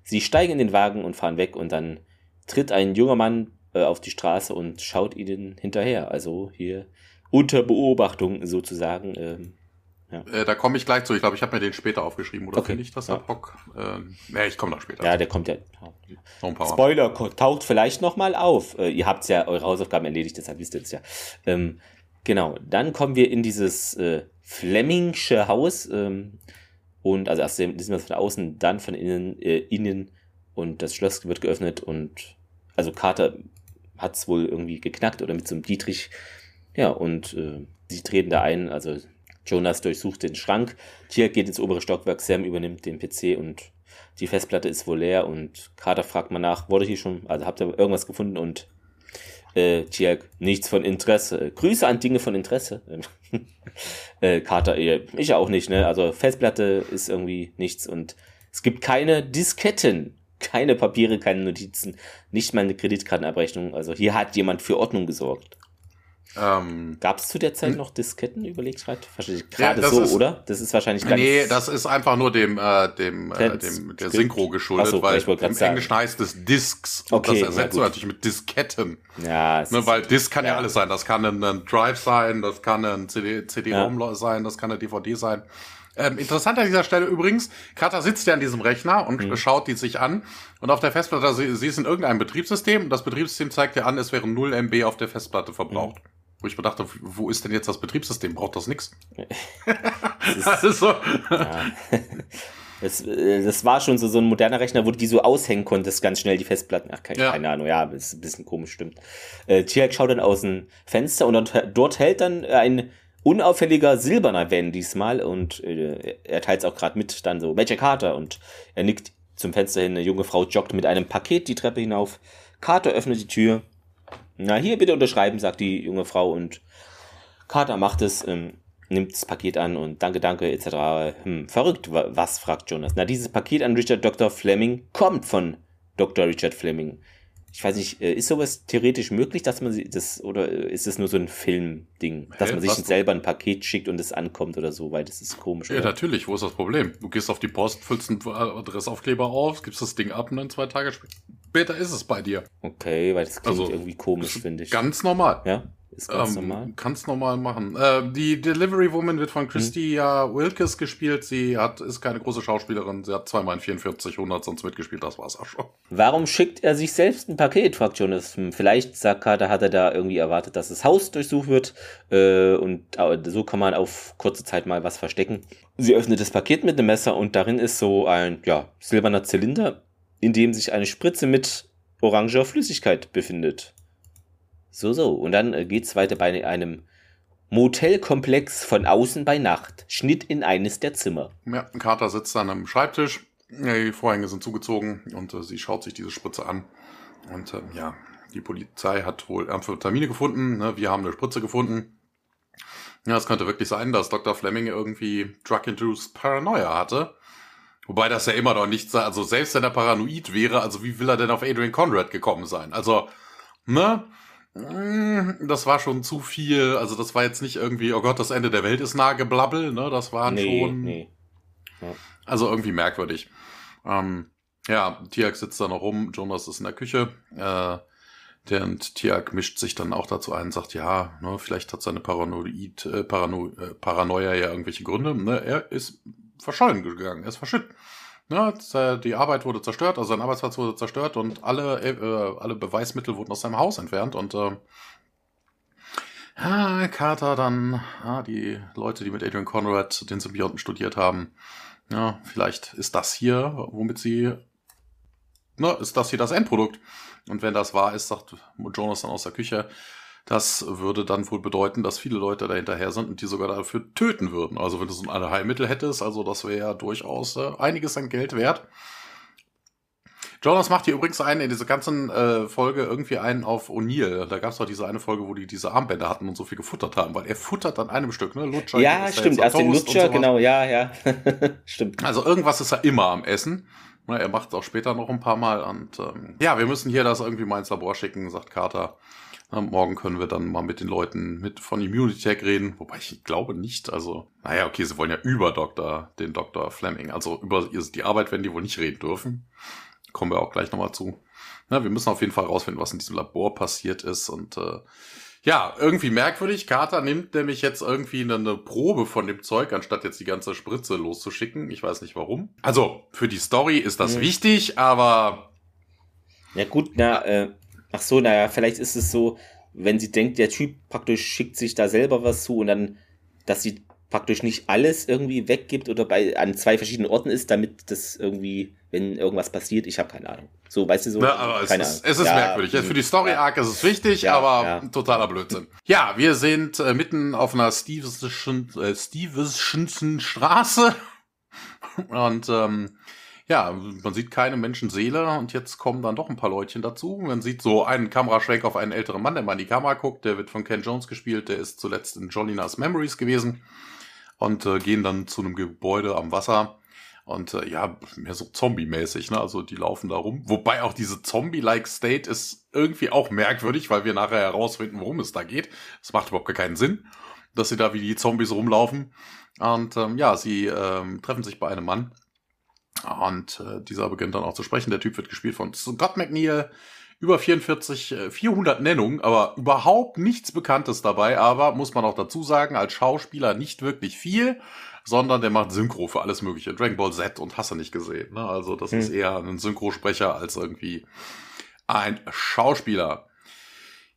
Sie steigen in den Wagen und fahren weg und dann tritt ein junger Mann äh, auf die Straße und schaut ihnen hinterher. Also hier unter Beobachtung sozusagen. Ähm, ja. Äh, da komme ich gleich zu. Ich glaube, ich habe mir den später aufgeschrieben. Oder okay. finde ich das ja. Bock? Äh, nee, ich komme noch später. Ja, der kommt ja. Noch ein paar Spoiler taucht vielleicht noch mal auf. Äh, ihr habt ja eure Hausaufgaben erledigt, deshalb wisst ihr es ja. Ähm, genau, dann kommen wir in dieses äh, Flemmingsche Haus. Ähm, und also erst sehen wir von außen, dann von innen, äh, innen. Und das Schloss wird geöffnet und also Carter hat es wohl irgendwie geknackt oder mit so einem Dietrich. Ja, und äh, sie treten da ein, also Jonas durchsucht den Schrank. Tier geht ins obere Stockwerk. Sam übernimmt den PC und die Festplatte ist wohl leer. Und Carter fragt mal nach, wurde hier schon, also habt ihr irgendwas gefunden? Und äh, Tiag, nichts von Interesse. Grüße an Dinge von Interesse. [laughs] äh, Carter, ich auch nicht, ne? Also Festplatte ist irgendwie nichts und es gibt keine Disketten, keine Papiere, keine Notizen, nicht mal eine Kreditkartenabrechnung. Also hier hat jemand für Ordnung gesorgt. Ähm, Gab es zu der Zeit noch Disketten, überlegt gerade? Gerade ja, so, ist, oder? Das ist wahrscheinlich ganz Nee, das ist einfach nur dem, äh, dem, äh, dem der Synchro geschuldet, so, weil im sagen. Englischen heißt es Discs und okay, das ersetzt ja, natürlich mit Disketten. Ja, ne, weil Disk kann ja. ja. alles sein. Das kann ein, ein Drive sein, das kann ein CD-ROM CD sein, das kann eine DVD sein. Ähm, interessant an dieser Stelle übrigens, Carter sitzt ja an diesem Rechner und mhm. schaut die sich an. Und auf der Festplatte, sie, sie ist in irgendeinem Betriebssystem und das Betriebssystem zeigt dir an, es wären 0 MB auf der Festplatte verbraucht. Mhm. Wo ich mir dachte, wo ist denn jetzt das Betriebssystem? Braucht das nix? [laughs] Das [laughs] also, ja. [laughs] Das, äh, das war schon so, so ein moderner Rechner, wo du die so aushängen konntest, ganz schnell die Festplatten. Ach, keine, ja. keine Ahnung, ja, ist ein bisschen komisch, stimmt. Äh, Tiak schaut dann aus dem Fenster und dort, dort hält dann ein unauffälliger silberner Van diesmal und äh, er teilt es auch gerade mit, dann so Magic Carter und er nickt zum Fenster hin. Eine junge Frau joggt mit einem Paket die Treppe hinauf. Carter öffnet die Tür. Na, hier bitte unterschreiben, sagt die junge Frau und Carter macht es. Ähm, nimmt das Paket an und danke, danke, etc. Hm, verrückt, was, fragt Jonas. Na, dieses Paket an Richard Dr. Fleming kommt von Dr. Richard Fleming. Ich weiß nicht, äh, ist sowas theoretisch möglich, dass man das, oder ist es nur so ein Filmding, dass man sich selber ein Paket schickt und es ankommt oder so, weil das ist komisch. Ja, oder? natürlich, wo ist das Problem? Du gehst auf die Post, füllst einen Adressaufkleber auf, gibst das Ding ab und dann zwei Tage später ist es bei dir. Okay, weil das klingt also, irgendwie komisch, finde ich. Ganz normal. Ja? Ist ganz ähm, normal. Kannst normal machen. Äh, die Delivery Woman wird von Christia hm. Wilkes gespielt. Sie hat, ist keine große Schauspielerin. Sie hat zweimal in 44 100 sonst mitgespielt. Das war's auch schon. Warum schickt er sich selbst ein Paket, fragt Jonas. Vielleicht, sagt Carter, hat er da irgendwie erwartet, dass das Haus durchsucht wird. Äh, und äh, so kann man auf kurze Zeit mal was verstecken. Sie öffnet das Paket mit einem Messer und darin ist so ein, ja, silberner Zylinder, in dem sich eine Spritze mit oranger Flüssigkeit befindet. So, so. Und dann äh, geht's weiter bei einem Motelkomplex von außen bei Nacht. Schnitt in eines der Zimmer. Ja, Carter sitzt an einem Schreibtisch. Die Vorhänge sind zugezogen und äh, sie schaut sich diese Spritze an. Und äh, ja, die Polizei hat wohl Amphetamine gefunden. Ne? Wir haben eine Spritze gefunden. Ja, es könnte wirklich sein, dass Dr. Fleming irgendwie Drug-Induced Paranoia hatte. Wobei das ja immer noch nicht sei, also selbst wenn er paranoid wäre, also wie will er denn auf Adrian Conrad gekommen sein? Also, ne? Mm, das war schon zu viel. Also das war jetzt nicht irgendwie, oh Gott, das Ende der Welt ist nah geblabbel, ne? Das war nee, schon. Nee. Ja. Also irgendwie merkwürdig. Ähm, ja, Tiak sitzt da noch rum, Jonas ist in der Küche. Äh, der und Tiak mischt sich dann auch dazu ein und sagt, ja, ne, vielleicht hat seine Paranoid, äh, Parano, äh, Paranoia ja irgendwelche Gründe. Ne? Er ist verschollen gegangen, er ist verschüttet. Ne, die Arbeit wurde zerstört, also sein Arbeitsplatz wurde zerstört und alle, äh, alle Beweismittel wurden aus seinem Haus entfernt und äh, ja, Carter dann, ja, die Leute, die mit Adrian Conrad den Symbionten studiert haben, ja, vielleicht ist das hier, womit sie, ne, ist das hier das Endprodukt. Und wenn das wahr ist, sagt Jonas dann aus der Küche, das würde dann wohl bedeuten, dass viele Leute dahinterher sind und die sogar dafür töten würden. Also wenn du so ein Allheilmittel hättest, also das wäre ja durchaus äh, einiges an Geld wert. Jonas macht hier übrigens einen in dieser ganzen äh, Folge irgendwie einen auf O'Neill. Da gab es doch diese eine Folge, wo die diese Armbänder hatten und so viel gefuttert haben, weil er futtert an einem Stück, ne? Lutscher. Ja, stimmt. Erst den Lutscher, genau, ja, ja. [laughs] stimmt. Also irgendwas ist er immer am Essen. Ne, er macht es auch später noch ein paar Mal. Und ähm, ja, wir müssen hier das irgendwie mal ins Labor schicken, sagt Carter. Morgen können wir dann mal mit den Leuten mit von Immunity Tech reden, wobei ich glaube nicht. Also, naja, okay, sie wollen ja über Dr., den Dr. Fleming, also über die Arbeit werden die wohl nicht reden dürfen. Kommen wir auch gleich nochmal zu. Na, wir müssen auf jeden Fall rausfinden, was in diesem Labor passiert ist und äh, ja, irgendwie merkwürdig. Carter nimmt nämlich jetzt irgendwie eine Probe von dem Zeug, anstatt jetzt die ganze Spritze loszuschicken. Ich weiß nicht warum. Also, für die Story ist das mhm. wichtig, aber. Ja, gut, na, äh, ach so, naja, vielleicht ist es so, wenn sie denkt, der Typ praktisch schickt sich da selber was zu und dann, dass sie praktisch nicht alles irgendwie weggibt oder bei an zwei verschiedenen Orten ist, damit das irgendwie, wenn irgendwas passiert, ich habe keine Ahnung. So, weißt du so? Ja, aber es, ist, es ist ja, merkwürdig. Jetzt für die Story Arc ja. ist es wichtig, ja, aber totaler Blödsinn. Ja, wir sind äh, mitten auf einer Stevenson, äh, Stevenson Straße [laughs] und ähm, ja, man sieht keine Menschenseele und jetzt kommen dann doch ein paar Leutchen dazu. Man sieht so einen Kameraschwenk auf einen älteren Mann, der mal in die Kamera guckt. Der wird von Ken Jones gespielt. Der ist zuletzt in Jolinas Memories gewesen und äh, gehen dann zu einem Gebäude am Wasser. Und äh, ja, mehr so Zombie-mäßig, ne? Also die laufen da rum. Wobei auch diese Zombie-like State ist irgendwie auch merkwürdig, weil wir nachher herausfinden, worum es da geht. Es macht überhaupt keinen Sinn, dass sie da wie die Zombies rumlaufen. Und ähm, ja, sie ähm, treffen sich bei einem Mann, und äh, dieser beginnt dann auch zu sprechen. Der Typ wird gespielt von Scott McNeil. Über 44, äh, 400 Nennungen, aber überhaupt nichts Bekanntes dabei. Aber muss man auch dazu sagen, als Schauspieler nicht wirklich viel, sondern der macht Synchro für alles Mögliche. Dragon Ball Z und hast du nicht gesehen. Ne? Also das hm. ist eher ein Synchrosprecher als irgendwie ein Schauspieler.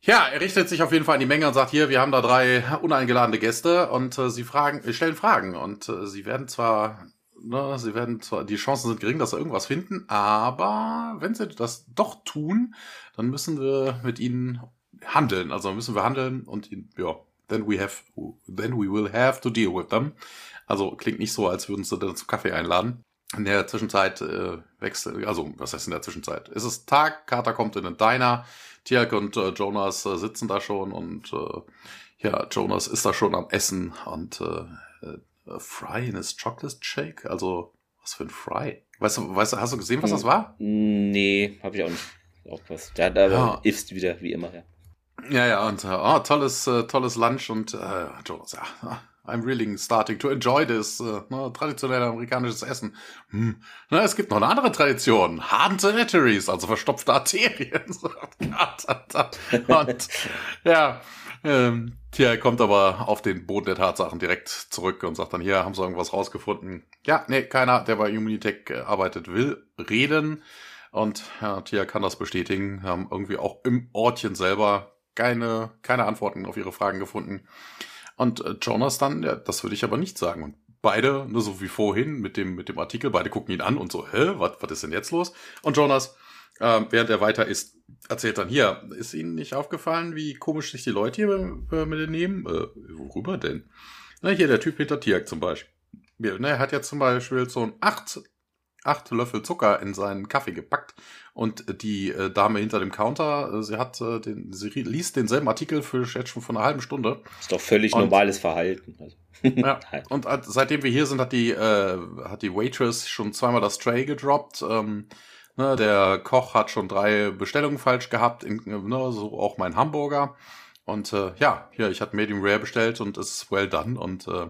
Ja, er richtet sich auf jeden Fall an die Menge und sagt hier, wir haben da drei uneingeladene Gäste und äh, sie fragen, stellen Fragen und äh, sie werden zwar ne, sie werden zwar, die Chancen sind gering, dass sie irgendwas finden, aber wenn sie das doch tun, dann müssen wir mit ihnen handeln. Also müssen wir handeln und ja, then we have, then we will have to deal with them. Also klingt nicht so, als würden sie dann zum Kaffee einladen. In der Zwischenzeit äh, wechselt, also was heißt in der Zwischenzeit? Es ist Tag, Carter kommt in den Diner, Tiak und äh, Jonas äh, sitzen da schon und äh, ja, Jonas ist da schon am Essen und äh, äh, Fry in his Chocolate Shake, also was für ein Fry. Weißt du, weißt hast du gesehen, was das war? Nee, habe ich auch nicht aufgepasst. Da, da ja. ifst wieder, wie immer, ja. Ja, ja, und äh, oh, tolles, äh, tolles Lunch und äh, Jonas, ja, I'm really starting to enjoy this. Äh, ne, traditionell amerikanisches Essen. Hm. Na, es gibt noch eine andere Tradition. Hardened Arteries, also verstopfte Arterien. [laughs] und ja, ähm, Tja, kommt aber auf den Boden der Tatsachen direkt zurück und sagt dann, hier, haben sie irgendwas rausgefunden? Ja, nee, keiner, der bei Immunitech arbeitet, will reden. Und ja, Tia kann das bestätigen, haben irgendwie auch im Ortchen selber keine, keine Antworten auf ihre Fragen gefunden. Und äh, Jonas dann, ja, das würde ich aber nicht sagen. Und beide, nur so wie vorhin mit dem, mit dem Artikel, beide gucken ihn an und so, hä, was, ist denn jetzt los? Und Jonas, äh, während er weiter ist, erzählt dann hier, ist Ihnen nicht aufgefallen, wie komisch sich die Leute hier mit dem nehmen? Äh, worüber denn? Na, hier der Typ hinter Tiak zum Beispiel. Ne, er hat ja zum Beispiel so ein acht, acht Löffel Zucker in seinen Kaffee gepackt und die äh, Dame hinter dem Counter, äh, sie hat äh, den, sie liest denselben Artikel für jetzt schon von einer halben Stunde. Ist doch völlig und, normales Verhalten. Also. ja. [laughs] Und seitdem wir hier sind, hat die, äh, hat die Waitress schon zweimal das Tray gedroppt. Ähm, Ne, der Koch hat schon drei Bestellungen falsch gehabt, in, ne, so auch mein Hamburger. Und äh, ja, hier, ich hatte Medium Rare bestellt und es ist well done. Und äh,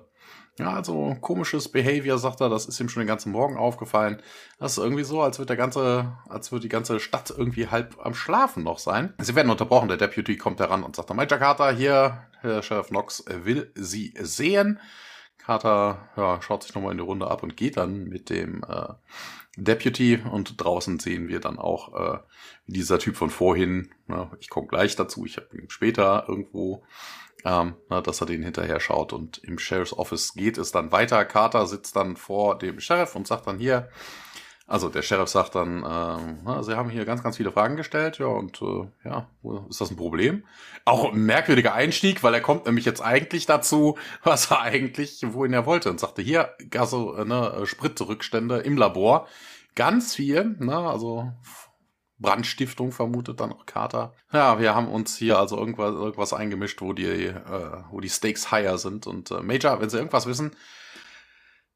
ja, also komisches Behavior, sagt er, das ist ihm schon den ganzen Morgen aufgefallen. Das ist irgendwie so, als wird der ganze, als würde die ganze Stadt irgendwie halb am Schlafen noch sein. Sie werden unterbrochen, der Deputy kommt heran und sagt, Major Carter, hier, Herr Sheriff Knox will Sie sehen. Carter ja, schaut sich nochmal in die Runde ab und geht dann mit dem äh, Deputy und draußen sehen wir dann auch äh, dieser Typ von vorhin, na, ich komme gleich dazu, ich habe ihn später irgendwo, ähm, na, dass er den hinterher schaut und im Sheriff's Office geht es dann weiter. Carter sitzt dann vor dem Sheriff und sagt dann hier, also der Sheriff sagt dann, ähm, na, Sie haben hier ganz, ganz viele Fragen gestellt, ja, und äh, ja, ist das ein Problem? Auch ein merkwürdiger Einstieg, weil er kommt nämlich jetzt eigentlich dazu, was er eigentlich, wohin er wollte, und sagte, hier, also, ne, Spritrückstände im Labor, ganz viel, ne, also Brandstiftung vermutet dann auch Carter. Ja, wir haben uns hier also irgendwas, irgendwas eingemischt, wo die, äh, wo die Stakes higher sind. Und äh, Major, wenn Sie irgendwas wissen,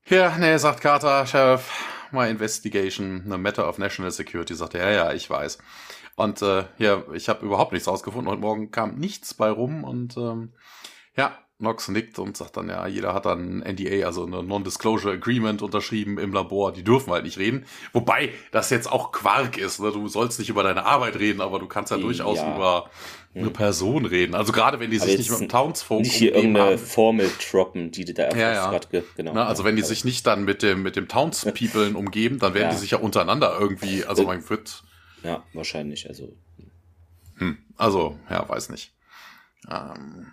hier, nee, sagt Carter, Sheriff, my investigation, a matter of national security, sagt er, ja, ja, ich weiß. Und äh, ja, ich habe überhaupt nichts rausgefunden. Heute Morgen kam nichts bei rum und ähm, ja, Nox nickt und sagt dann, ja, jeder hat dann NDA, also eine Non-Disclosure Agreement unterschrieben im Labor, die dürfen halt nicht reden. Wobei das jetzt auch Quark ist, ne? du sollst nicht über deine Arbeit reden, aber du kannst ja durchaus ja. über eine Person reden. Also gerade wenn die sich nicht mit dem Townsfolk Nicht hier irgendeine haben. Formel droppen, die die da ja, ja. gerade, genau. Na, also wenn die sich nicht dann mit dem, mit dem Townspeople [laughs] umgeben, dann werden ja. die sich ja untereinander irgendwie, also mein wird. Ja, wahrscheinlich, also. Hm, also, ja, weiß nicht. Ähm,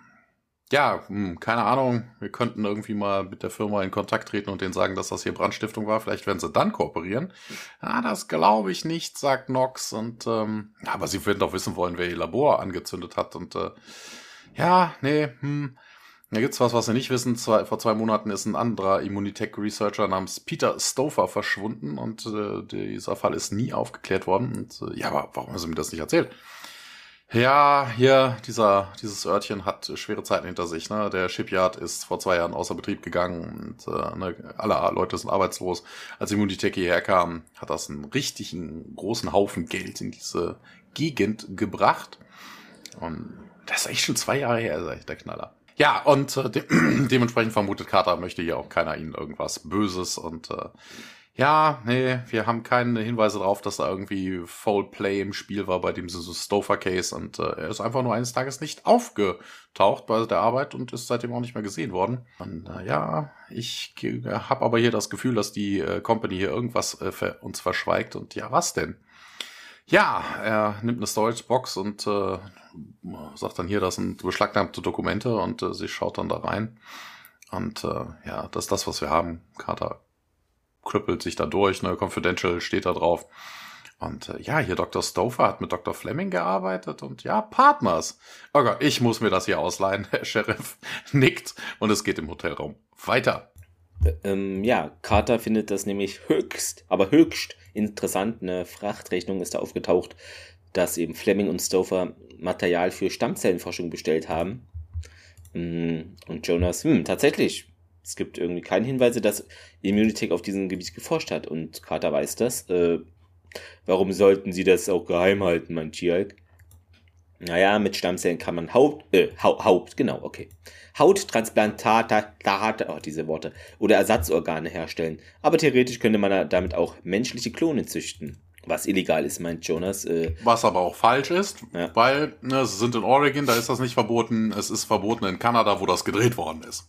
ja, hm, keine Ahnung, wir könnten irgendwie mal mit der Firma in Kontakt treten und denen sagen, dass das hier Brandstiftung war. Vielleicht werden sie dann kooperieren. Ja, das glaube ich nicht, sagt Nox. Und ähm, aber sie werden doch wissen wollen, wer ihr Labor angezündet hat. Und äh, ja, nee, hm. Da gibt's was, was sie nicht wissen. Zwei, vor zwei Monaten ist ein anderer Immunitech-Researcher namens Peter Stouffer verschwunden und äh, dieser Fall ist nie aufgeklärt worden. Und äh, ja, aber warum haben sie mir das nicht erzählt? Ja, hier, dieser, dieses Örtchen hat schwere Zeiten hinter sich. Ne? Der Shipyard ist vor zwei Jahren außer Betrieb gegangen und äh, ne, alle Leute sind arbeitslos. Als Immunitech hierher kam, hat das einen richtigen großen Haufen Geld in diese Gegend gebracht. Und das ist echt schon zwei Jahre her, ist echt der Knaller. Ja, und äh, de [clears throat] dementsprechend vermutet Carter, möchte hier auch keiner ihnen irgendwas Böses und äh, ja, nee, wir haben keine Hinweise darauf, dass da irgendwie Foul Play im Spiel war bei dem so Stover Case und äh, er ist einfach nur eines Tages nicht aufgetaucht bei der Arbeit und ist seitdem auch nicht mehr gesehen worden. Und äh, ja, ich habe aber hier das Gefühl, dass die äh, Company hier irgendwas äh, uns verschweigt und ja, was denn? Ja, er nimmt eine Storage Box und äh, sagt dann hier, das sind beschlagnahmte Dokumente und äh, sie schaut dann da rein. Und äh, ja, das ist das, was wir haben. Carter krüppelt sich da durch, ne, Confidential steht da drauf. Und äh, ja, hier Dr. Stover hat mit Dr. Fleming gearbeitet und ja, Partners. Oh Gott, ich muss mir das hier ausleihen. [laughs] Der Sheriff nickt und es geht im Hotelraum weiter. Ähm, ja, Carter findet das nämlich höchst, aber höchst interessant. Eine Frachtrechnung ist da aufgetaucht, dass eben Fleming und Stover Material für Stammzellenforschung bestellt haben. Mm, und Jonas, hm, tatsächlich, es gibt irgendwie keine Hinweise, dass Immunitech auf diesem Gebiet geforscht hat. Und Carter weiß das. Äh, warum sollten sie das auch geheim halten, mein Tierk? Naja, mit Stammzellen kann man Haupt, äh, Haupt, genau, okay. Hauttransplantate, oh, diese Worte, oder Ersatzorgane herstellen. Aber theoretisch könnte man damit auch menschliche Klone züchten. Was illegal ist, meint Jonas. Äh, Was aber auch falsch ist, ja. weil ne, sie sind in Oregon, da ist das nicht verboten. Es ist verboten in Kanada, wo das gedreht worden ist.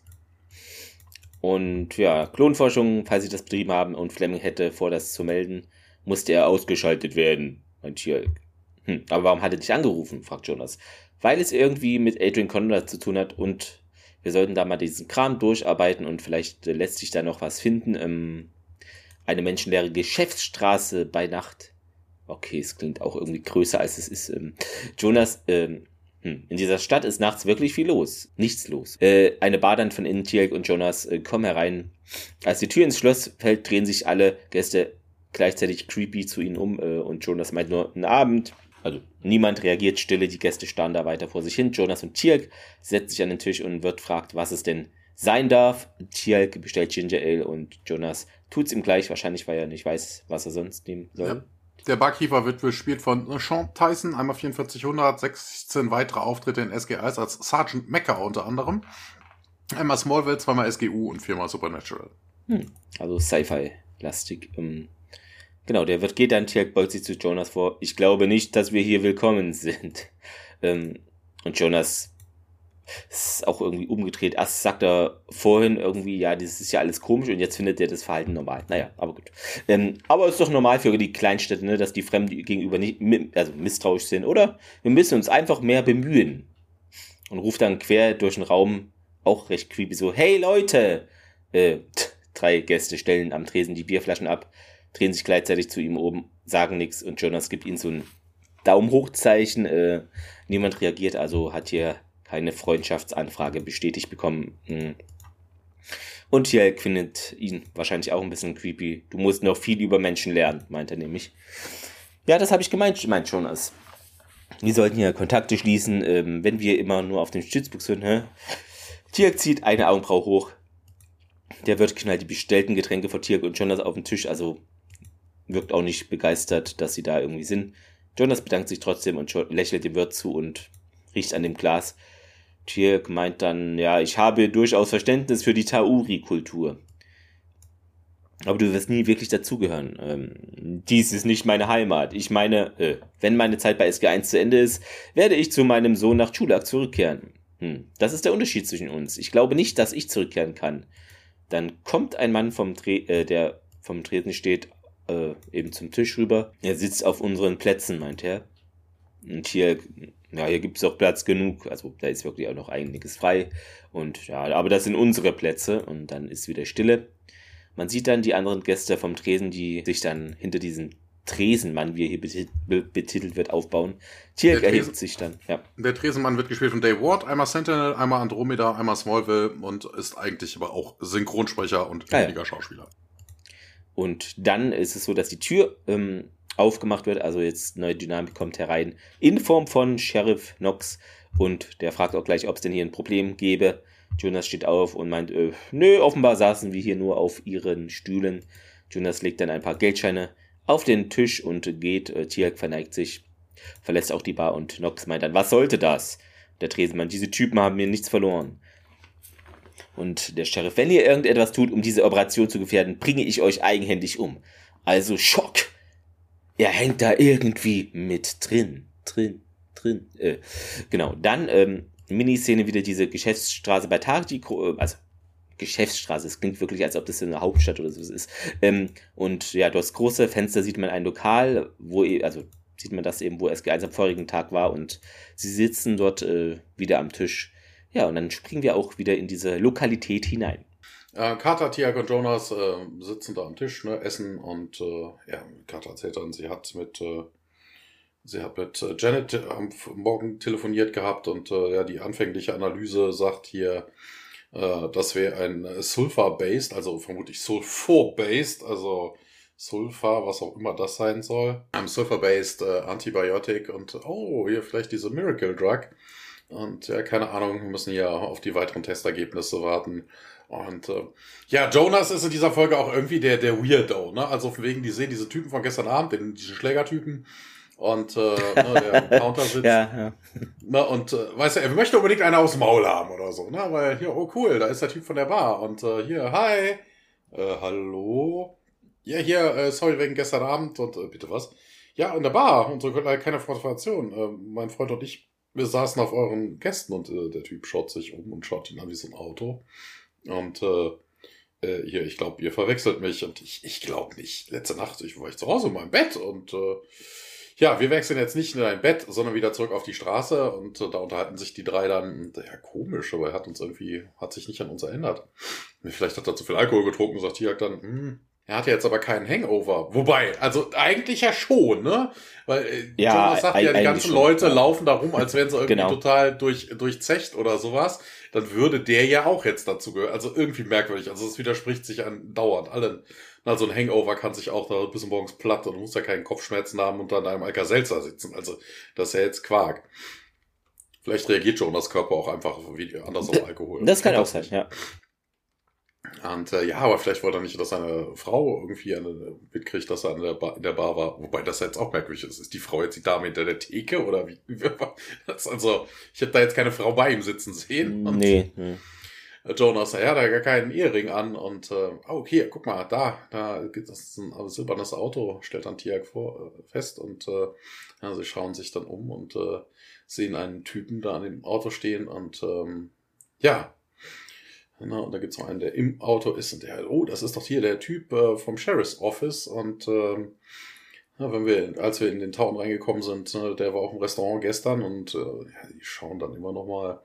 Und ja, Klonforschung, falls sie das betrieben haben und Fleming hätte vor, das zu melden, musste er ausgeschaltet werden, meint Tjalk. Hm, aber warum hat er dich angerufen, fragt Jonas. Weil es irgendwie mit Adrian Conrad zu tun hat und wir sollten da mal diesen Kram durcharbeiten und vielleicht lässt sich da noch was finden. Ähm, eine menschenleere Geschäftsstraße bei Nacht. Okay, es klingt auch irgendwie größer als es ist. Ähm, Jonas, ähm, hm, in dieser Stadt ist nachts wirklich viel los. Nichts los. Äh, eine Bar von innen, Tielk und Jonas äh, kommen herein. Als die Tür ins Schloss fällt, drehen sich alle Gäste gleichzeitig creepy zu ihnen um äh, und Jonas meint nur, einen Abend. Also niemand reagiert, stille, die Gäste starren da weiter vor sich hin. Jonas und Tjalk setzen sich an den Tisch und wird fragt, was es denn sein darf. Tjalk bestellt Ginger Ale und Jonas tut es ihm gleich, wahrscheinlich, weil er nicht weiß, was er sonst nehmen soll. Ja. Der Barkeeper wird gespielt von Sean Tyson, einmal 4400, 16 weitere Auftritte in SGIs als Sergeant Mecker unter anderem. Einmal Smallville, zweimal SGU und viermal Supernatural. Hm, also Sci-Fi-lastig. Ähm, Genau, der wird geht dann Tjalk beugt sich zu Jonas vor. Ich glaube nicht, dass wir hier willkommen [laughs] sind. Ähm, und Jonas ist auch irgendwie umgedreht. Erst sagt er vorhin irgendwie, ja, das ist ja alles komisch und jetzt findet er das Verhalten normal. Naja, aber gut. Ähm, aber es ist doch normal für die Kleinstädte, ne, dass die Fremden gegenüber nicht also misstrauisch sind, oder? Wir müssen uns einfach mehr bemühen. Und ruft dann quer durch den Raum, auch recht creepy, so, hey Leute! Äh, drei Gäste stellen am Tresen die Bierflaschen ab drehen sich gleichzeitig zu ihm oben, sagen nichts und Jonas gibt ihnen so ein Daumen hochzeichen. Äh, niemand reagiert, also hat hier keine Freundschaftsanfrage bestätigt bekommen. Hm. Und Jelk findet ihn wahrscheinlich auch ein bisschen creepy. Du musst noch viel über Menschen lernen, meint er nämlich. Ja, das habe ich gemeint, meint Jonas. Wir sollten hier Kontakte schließen, ähm, wenn wir immer nur auf den Stützbuch sind. Hä? Tierk zieht eine Augenbraue hoch. Der Wirt knallt die bestellten Getränke vor Tierk und Jonas auf den Tisch. Also wirkt auch nicht begeistert, dass sie da irgendwie sind. Jonas bedankt sich trotzdem und lächelt dem Wirt zu und riecht an dem Glas. Tjerk meint dann, ja, ich habe durchaus Verständnis für die Tauri-Kultur. Aber du wirst nie wirklich dazugehören. Ähm, dies ist nicht meine Heimat. Ich meine, äh, wenn meine Zeit bei SG1 zu Ende ist, werde ich zu meinem Sohn nach Chulak zurückkehren. Hm, das ist der Unterschied zwischen uns. Ich glaube nicht, dass ich zurückkehren kann. Dann kommt ein Mann vom Tre äh, der vom Tresen steht, äh, eben zum Tisch rüber. Er sitzt auf unseren Plätzen, meint er. Und hier, ja, hier gibt es auch Platz genug. Also da ist wirklich auch noch einiges frei. Und ja, aber das sind unsere Plätze. Und dann ist wieder Stille. Man sieht dann die anderen Gäste vom Tresen, die sich dann hinter diesen Tresenmann, wie er hier betitelt wird, aufbauen. Tierk erhebt sich dann. Ja. Der Tresenmann wird gespielt von Dave Ward, einmal Sentinel, einmal Andromeda, einmal Smallville und ist eigentlich aber auch Synchronsprecher und ah, weniger ja. Schauspieler. Und dann ist es so, dass die Tür ähm, aufgemacht wird, also jetzt neue Dynamik kommt herein, in Form von Sheriff Knox. Und der fragt auch gleich, ob es denn hier ein Problem gäbe. Jonas steht auf und meint, äh, nö, offenbar saßen wir hier nur auf ihren Stühlen. Jonas legt dann ein paar Geldscheine auf den Tisch und geht. Äh, Tiak verneigt sich, verlässt auch die Bar und Knox meint dann, was sollte das? Der Tresenmann, diese Typen haben mir nichts verloren. Und der Sheriff, wenn ihr irgendetwas tut, um diese Operation zu gefährden, bringe ich euch eigenhändig um. Also Schock. Er hängt da irgendwie mit drin. Drin, drin. Äh, genau. Dann ähm, Miniszene wieder diese Geschäftsstraße bei Targi, äh, also Geschäftsstraße. Es klingt wirklich, als ob das in der Hauptstadt oder so ist. Ähm, und ja, durch das große Fenster sieht man ein Lokal, wo, also sieht man das eben, wo SG1 am vorigen Tag war und sie sitzen dort äh, wieder am Tisch ja, und dann springen wir auch wieder in diese Lokalität hinein. Äh, Carter, Tiag und Jonas äh, sitzen da am Tisch, ne, essen und äh, ja, Carter erzählt dann, sie hat mit äh, sie hat mit äh, Janet am Morgen telefoniert gehabt und äh, ja, die anfängliche Analyse sagt hier, äh, das wäre ein Sulfur-based, also vermutlich Sulfur-based, also Sulfur, was auch immer das sein soll. Ein Sulfur-based äh, Antibiotic und oh, hier vielleicht diese Miracle Drug. Und ja, keine Ahnung, wir müssen ja auf die weiteren Testergebnisse warten. Und äh, ja, Jonas ist in dieser Folge auch irgendwie der, der Weirdo, ne? Also von wegen, die sehen diese Typen von gestern Abend, den, diese Schlägertypen. Und äh, ne, der [laughs] am Counter sitzt. ja, ja. Ne, und äh, weißt du, er möchte unbedingt einen aus dem Maul haben oder so, ne? Weil hier, oh cool, da ist der Typ von der Bar. Und äh, hier, hi. Äh, hallo? Ja, hier, äh, sorry wegen gestern Abend und äh, bitte was? Ja, in der Bar und so keine Frustration. Äh, mein Freund und ich wir saßen auf euren Gästen und äh, der Typ schaut sich um und schaut ihn an wie so ein Auto. Und äh, äh, hier, ich glaube, ihr verwechselt mich und ich, ich glaube nicht. Letzte Nacht, ich war ich zu Hause in meinem Bett und äh, ja, wir wechseln jetzt nicht in ein Bett, sondern wieder zurück auf die Straße und äh, da unterhalten sich die drei dann, ja, komisch, aber er hat uns irgendwie, hat sich nicht an uns erinnert. Vielleicht hat er zu viel Alkohol getrunken, sagt Tiak dann, hm, er hatte jetzt aber keinen Hangover. Wobei, also eigentlich ja schon, ne? Weil äh, ja, Jonas sagt ja, die ganzen schon, Leute ja. laufen da rum, als wären sie irgendwie genau. total durch, durchzecht oder sowas. Dann würde der ja auch jetzt dazu gehören. Also irgendwie merkwürdig. Also es widerspricht sich an dauernd allen. Also ein Hangover kann sich auch da bis morgens platt und muss ja keinen Kopfschmerzen haben und dann einem Alka-Seltzer sitzen. Also das ist ja jetzt Quark. Vielleicht reagiert schon das Körper auch einfach wie anders auf Alkohol. Das kann auch sein, ja. Und äh, ja, aber vielleicht wollte er nicht, dass seine Frau irgendwie eine, mitkriegt, dass er in der, Bar, in der Bar war. Wobei das jetzt auch merkwürdig ist. Ist die Frau jetzt die Dame hinter der Theke oder wie? [laughs] Das, also, ich habe da jetzt keine Frau bei ihm sitzen sehen. Und nee. nee. Jonas, ja, da hat gar keinen Ehering an und äh, oh, okay, guck mal, da, da gibt es ein silbernes Auto, stellt dann Tiag vor, äh, fest und äh, ja, sie schauen sich dann um und äh, sehen einen Typen da an dem Auto stehen und ähm, ja, na, und da gibt es noch einen, der im Auto ist und der, oh, das ist doch hier der Typ äh, vom Sheriff's Office. Und ähm, ja, wenn wir, als wir in den Town reingekommen sind, ne, der war auch im Restaurant gestern und äh, ja, die schauen dann immer noch mal.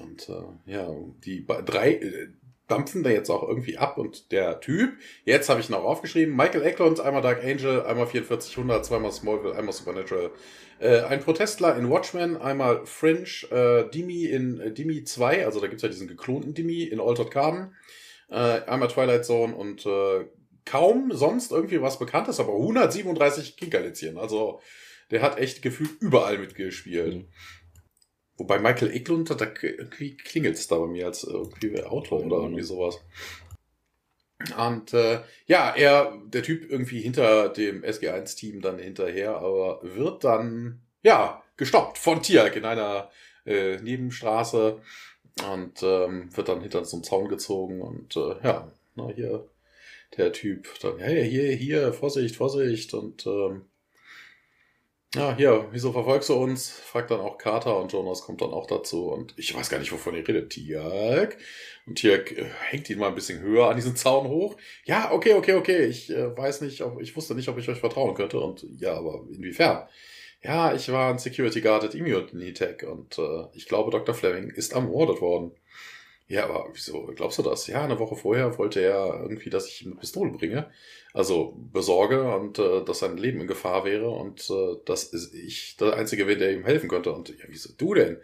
Und äh, ja, die drei äh, dampfen da jetzt auch irgendwie ab und der Typ, jetzt habe ich noch aufgeschrieben, Michael Eklund, einmal Dark Angel, einmal 4400, zweimal Smallville, einmal Supernatural, äh, ein Protestler in Watchmen, einmal Fringe, äh, Dimi in äh, Dimi 2, also da gibt's ja diesen geklonten Dimi in Altered Carbon, äh, einmal Twilight Zone und äh, kaum sonst irgendwie was Bekanntes, aber 137 Kinkerlitzchen. Also der hat echt gefühlt überall mitgespielt. Mhm. Wobei Michael Eklund, da irgendwie klingelt's da bei mir als irgendwie Autor oder irgendwie sowas. Und äh, ja, er, der Typ irgendwie hinter dem SG1-Team dann hinterher, aber wird dann, ja, gestoppt von Tiag in einer äh, Nebenstraße und ähm, wird dann hinter so einen Zaun gezogen und äh, ja, na, hier der Typ dann, hey, hier, hier, Vorsicht, Vorsicht und ähm, ja, hier, wieso verfolgst du uns? Fragt dann auch Carter und Jonas kommt dann auch dazu. Und ich weiß gar nicht, wovon ihr redet. Tiag. Und Tiag äh, hängt ihn mal ein bisschen höher an diesen Zaun hoch. Ja, okay, okay, okay. Ich äh, weiß nicht, ob, ich wusste nicht, ob ich euch vertrauen könnte. Und ja, aber inwiefern? Ja, ich war ein Security Guard at Immunitech und äh, ich glaube, Dr. Fleming ist ermordet worden. Ja, aber wieso glaubst du das? Ja, eine Woche vorher wollte er irgendwie, dass ich ihm eine Pistole bringe. Also besorge und äh, dass sein Leben in Gefahr wäre und äh, dass ich der Einzige bin, der ihm helfen könnte. Und ja, wieso du denn?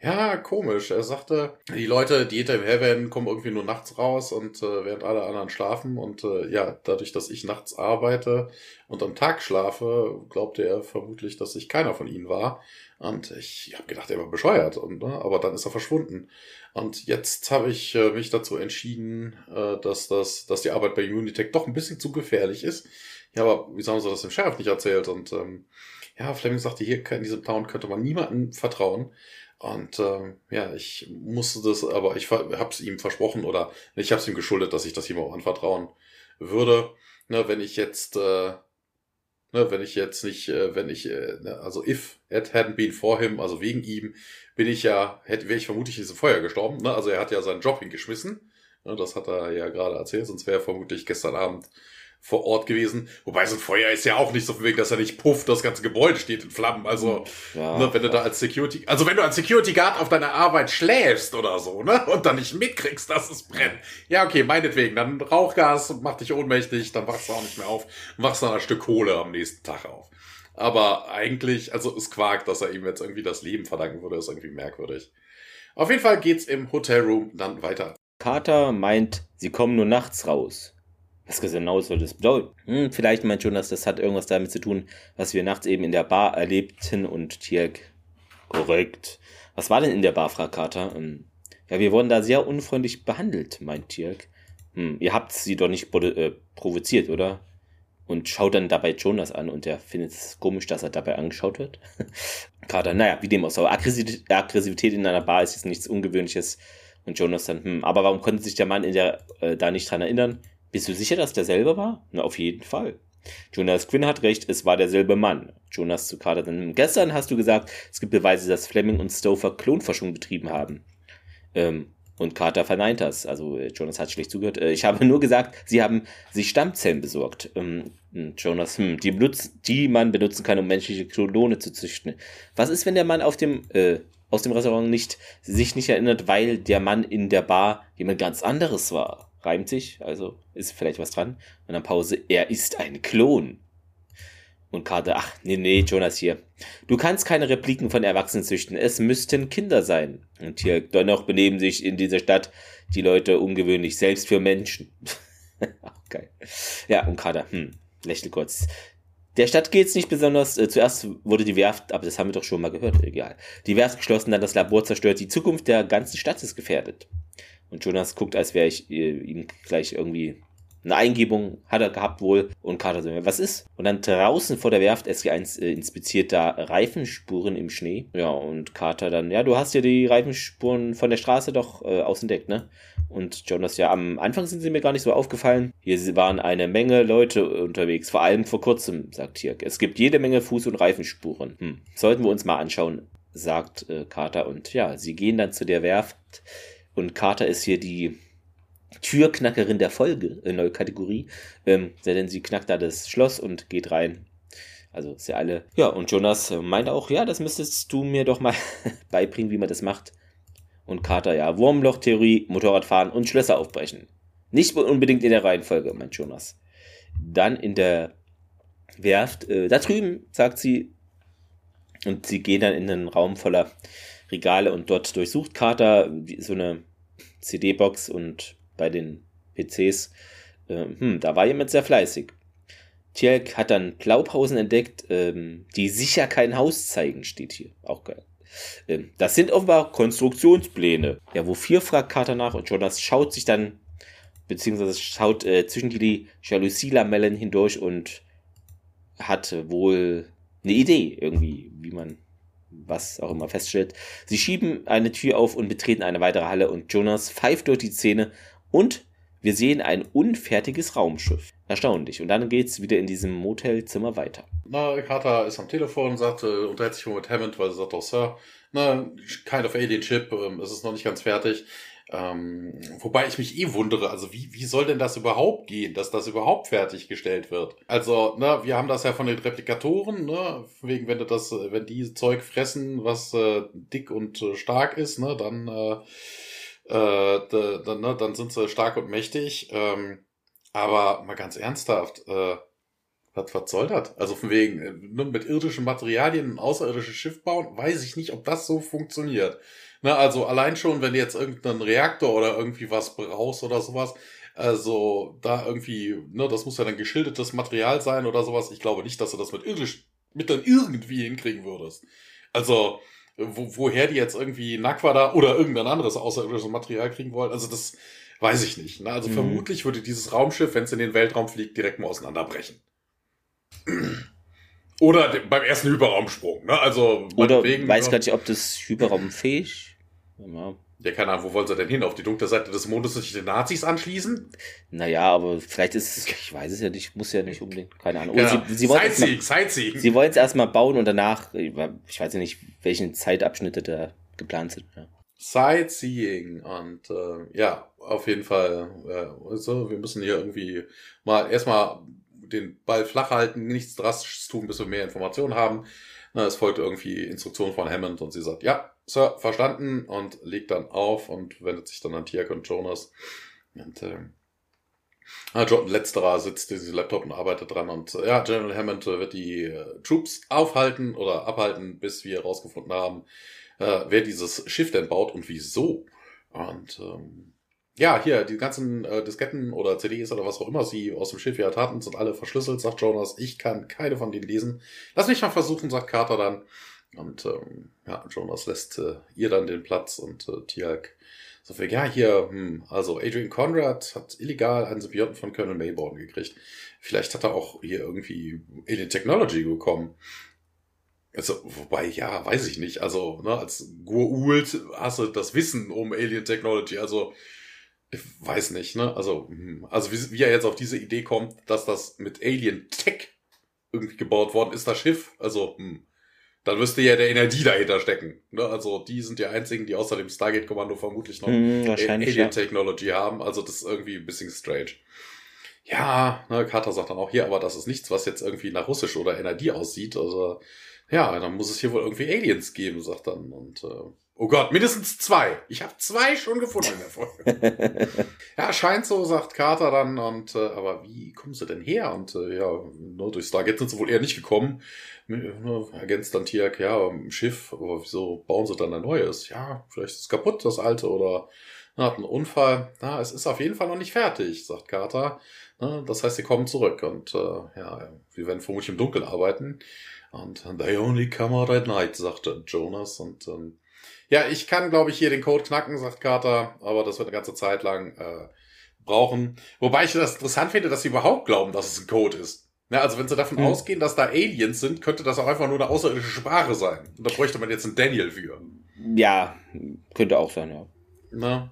Ja, komisch. Er sagte, die Leute, die hinter ihm her werden, kommen irgendwie nur nachts raus und äh, während alle anderen schlafen. Und äh, ja, dadurch, dass ich nachts arbeite und am Tag schlafe, glaubte er vermutlich, dass ich keiner von ihnen war. Und ich habe gedacht, er war bescheuert. Und, ne, aber dann ist er verschwunden. Und jetzt habe ich äh, mich dazu entschieden, äh, dass, das, dass die Arbeit bei Unitech doch ein bisschen zu gefährlich ist. Ja, aber wieso haben sie das dem Sheriff nicht erzählt? Und ähm, ja, Fleming sagte, hier in diesem Town könnte man niemandem vertrauen. Und ähm, ja, ich musste das, aber ich habe es ihm versprochen oder ich habe es ihm geschuldet, dass ich das auch anvertrauen würde. Ne, wenn ich jetzt äh, Ne, wenn ich jetzt nicht, äh, wenn ich, äh, ne, also if it hadn't been for him, also wegen ihm, bin ich ja, hätte, wäre ich vermutlich in diesem Feuer gestorben. Ne? Also er hat ja seinen Job hingeschmissen. Ne? Das hat er ja gerade erzählt, sonst wäre er vermutlich gestern Abend vor Ort gewesen. Wobei so ein Feuer ist ja auch nicht so wegen, dass er nicht pufft, das ganze Gebäude steht in Flammen. Also, ja, ne, wenn du da als Security, also wenn du als Security Guard auf deiner Arbeit schläfst oder so, ne, und dann nicht mitkriegst, dass es brennt. Ja, okay, meinetwegen, dann Rauchgas macht dich ohnmächtig, dann wachst du auch nicht mehr auf, wachst dann ein Stück Kohle am nächsten Tag auf. Aber eigentlich, also es Quark, dass er ihm jetzt irgendwie das Leben verdanken würde, ist irgendwie merkwürdig. Auf jeden Fall geht's im Hotelroom dann weiter. Carter meint, sie kommen nur nachts raus. Was genau soll das bedeuten? Hm, vielleicht meint Jonas, das hat irgendwas damit zu tun, was wir nachts eben in der Bar erlebten und Tierk. Korrekt. Was war denn in der Bar, fragt Carter? Hm, ja, wir wurden da sehr unfreundlich behandelt, meint Tierk. Hm, ihr habt sie doch nicht äh, provoziert, oder? Und schaut dann dabei Jonas an und er findet es komisch, dass er dabei angeschaut wird. [laughs] Carter, naja, wie dem auch so. Aggressivität in einer Bar ist jetzt nichts Ungewöhnliches. Und Jonas dann, hm, aber warum konnte sich der Mann in der, äh, da nicht dran erinnern? Bist du sicher, dass derselbe war? Na, auf jeden Fall. Jonas Quinn hat recht, es war derselbe Mann. Jonas zu Carter dann, gestern hast du gesagt, es gibt Beweise, dass Fleming und Stover Klonforschung betrieben haben. Ähm, und Carter verneint das. Also äh, Jonas hat schlecht zugehört. Äh, ich [laughs] habe nur gesagt, sie haben sich Stammzellen besorgt. Ähm, hm, Jonas, hm, die, benutzt, die man benutzen kann, um menschliche Klone zu züchten. Was ist, wenn der Mann auf dem, äh, aus dem Restaurant nicht, sich nicht erinnert, weil der Mann in der Bar jemand ganz anderes war? Reimt sich, also ist vielleicht was dran. Und dann Pause, er ist ein Klon. Und Karte, ach, nee, nee, Jonas hier. Du kannst keine Repliken von Erwachsenen züchten, es müssten Kinder sein. Und hier, dennoch benehmen sich in dieser Stadt die Leute ungewöhnlich, selbst für Menschen. [laughs] geil. Ja, und Kader, hm, lächel kurz. Der Stadt geht's nicht besonders. Äh, zuerst wurde die Werft, aber das haben wir doch schon mal gehört, egal. Die Werft geschlossen, dann das Labor zerstört. Die Zukunft der ganzen Stadt ist gefährdet. Und Jonas guckt, als wäre ich äh, ihm gleich irgendwie eine Eingebung hat er gehabt wohl und Carter so, was ist? Und dann draußen vor der Werft SG1 äh, inspiziert da Reifenspuren im Schnee. Ja, und Carter dann, ja, du hast ja die Reifenspuren von der Straße doch äh, ausentdeckt, ne? Und Jonas, ja, am Anfang sind sie mir gar nicht so aufgefallen. Hier waren eine Menge Leute unterwegs, vor allem vor kurzem, sagt Tirk. Es gibt jede Menge Fuß- und Reifenspuren. Hm, sollten wir uns mal anschauen, sagt äh, Carter. Und ja, sie gehen dann zu der Werft und Carter ist hier die Türknackerin der Folge, äh, neue Kategorie. Ähm, denn sie knackt da das Schloss und geht rein. Also ist ja alle. Ja, und Jonas äh, meint auch, ja, das müsstest du mir doch mal [laughs] beibringen, wie man das macht. Und Carter, ja, Wurmloch-Theorie, Motorradfahren und Schlösser aufbrechen. Nicht unbedingt in der Reihenfolge, meint Jonas. Dann in der Werft, äh, da drüben, sagt sie. Und sie gehen dann in einen Raum voller Regale und dort durchsucht Carter so eine CD-Box und bei den PCs, äh, hm, da war jemand sehr fleißig. Tjelk hat dann Glaubhausen entdeckt, ähm, die sicher kein Haus zeigen, steht hier. Auch geil. Ähm, das sind offenbar Konstruktionspläne. Ja, wofür fragt Carter nach und Jonas schaut sich dann, beziehungsweise schaut äh, zwischen die Jalousie-Lamellen hindurch und hat wohl eine Idee irgendwie, wie man was auch immer feststellt. Sie schieben eine Tür auf und betreten eine weitere Halle und Jonas pfeift durch die Zähne und wir sehen ein unfertiges Raumschiff. Erstaunlich. Und dann geht es wieder in diesem Motelzimmer weiter. Na, Carter ist am Telefon, sagt, äh, unterhält sich mit Hammond, weil sie sagt, oh Sir, na, kind of alien chip, ähm, es ist noch nicht ganz fertig. Ähm, wobei ich mich eh wundere, also wie, wie soll denn das überhaupt gehen, dass das überhaupt fertiggestellt wird? Also, ne, wir haben das ja von den Replikatoren, ne, wegen, wenn du das, wenn die Zeug fressen, was äh, dick und äh, stark ist, ne, dann, äh, äh, dann, ne, dann sind sie stark und mächtig. Ähm, aber mal ganz ernsthaft, äh, was, was soll das? Also von wegen, äh, ne, mit irdischen Materialien ein außerirdisches Schiff bauen, weiß ich nicht, ob das so funktioniert. Ne, also allein schon, wenn du jetzt irgendeinen Reaktor oder irgendwie was brauchst oder sowas, also da irgendwie, ne, das muss ja dann geschildertes Material sein oder sowas. Ich glaube nicht, dass du das mit irdisch, mit dann irgendwie hinkriegen würdest. Also, wo, woher die jetzt irgendwie Naquada oder irgendein anderes außerirdisches Material kriegen wollen, also das weiß ich nicht. Ne? Also mhm. vermutlich würde dieses Raumschiff, wenn es in den Weltraum fliegt, direkt mal auseinanderbrechen. Oder beim ersten Hyperraumsprung, ne? Also Oder weiß gar nicht, ob das hyperraumfähig ja. Ja, keine Ahnung, wo wollen sie denn hin? Auf die dunkle Seite des Mondes sich den Nazis anschließen? Naja, aber vielleicht ist es, ich weiß es ja nicht, muss ja nicht unbedingt, keine Ahnung. Ja, sie, sie Sightseeing, Sightseeing. Sie wollen es erstmal bauen und danach, ich weiß ja nicht, welchen Zeitabschnitte da geplant sind. Ja. Sightseeing und äh, ja, auf jeden Fall, äh, so, wir müssen hier irgendwie mal erstmal den Ball flach halten, nichts Drastisches tun, bis wir mehr Informationen haben. Na, es folgt irgendwie Instruktion von Hammond und sie sagt, ja, Sir, verstanden und legt dann auf und wendet sich dann an Tiak und Jonas. Und äh, John, letzterer sitzt diesen Laptop und arbeitet dran und äh, ja, General Hammond äh, wird die äh, Troops aufhalten oder abhalten, bis wir herausgefunden haben, äh, wer dieses Schiff denn baut und wieso. Und ähm, ja, hier, die ganzen äh, Disketten oder CDs oder was auch immer sie aus dem Schiff ja hatten, sind alle verschlüsselt, sagt Jonas. Ich kann keine von denen lesen. Lass mich mal versuchen, sagt Carter dann. Und ähm, ja, Jonas lässt äh, ihr dann den Platz und äh, Tialk so viel, ja, hier, hm, also Adrian Conrad hat illegal einen Symbionten von Colonel Mayborn gekriegt. Vielleicht hat er auch hier irgendwie Alien Technology bekommen. Also, wobei, ja, weiß ich nicht. Also, ne, als Gur-Ult hast du das Wissen um Alien Technology. Also, ich weiß nicht, ne? Also, hm, also wie, wie er jetzt auf diese Idee kommt, dass das mit Alien Tech irgendwie gebaut worden ist, das Schiff. Also, hm, dann müsste ja der Energie dahinter stecken. Ne? Also die sind die einzigen, die außer dem Stargate-Kommando vermutlich noch mm, Alien-Technology ja. haben. Also das ist irgendwie ein bisschen strange. Ja, ne, Carter sagt dann auch hier, aber das ist nichts, was jetzt irgendwie nach Russisch oder Energie aussieht. Also ja, dann muss es hier wohl irgendwie Aliens geben, sagt dann. Und äh, Oh Gott, mindestens zwei. Ich habe zwei schon gefunden in der Folge. [laughs] ja, scheint so, sagt Carter dann. Und äh, aber wie kommen sie denn her? Und äh, ja, nur durch Stargate sind sie wohl eher nicht gekommen. Ne, ergänzt dann Tiak, ja, im Schiff, aber wieso bauen sie dann ein neues? Ja, vielleicht ist es kaputt, das alte, oder na, hat einen Unfall. Na, es ist auf jeden Fall noch nicht fertig, sagt Carter. Na, das heißt, sie kommen zurück und äh, ja, wir werden vermutlich im Dunkeln arbeiten. Und they only come out at night, sagte Jonas. Und ähm, ja, ich kann, glaube ich, hier den Code knacken, sagt Carter, aber das wird eine ganze Zeit lang äh, brauchen. Wobei ich das interessant finde, dass sie überhaupt glauben, dass es ein Code ist. Ja, also wenn sie davon hm. ausgehen, dass da Aliens sind, könnte das auch einfach nur eine außerirdische Sprache sein. Und da bräuchte man jetzt einen Daniel für. Ja, könnte auch sein, ja. Na.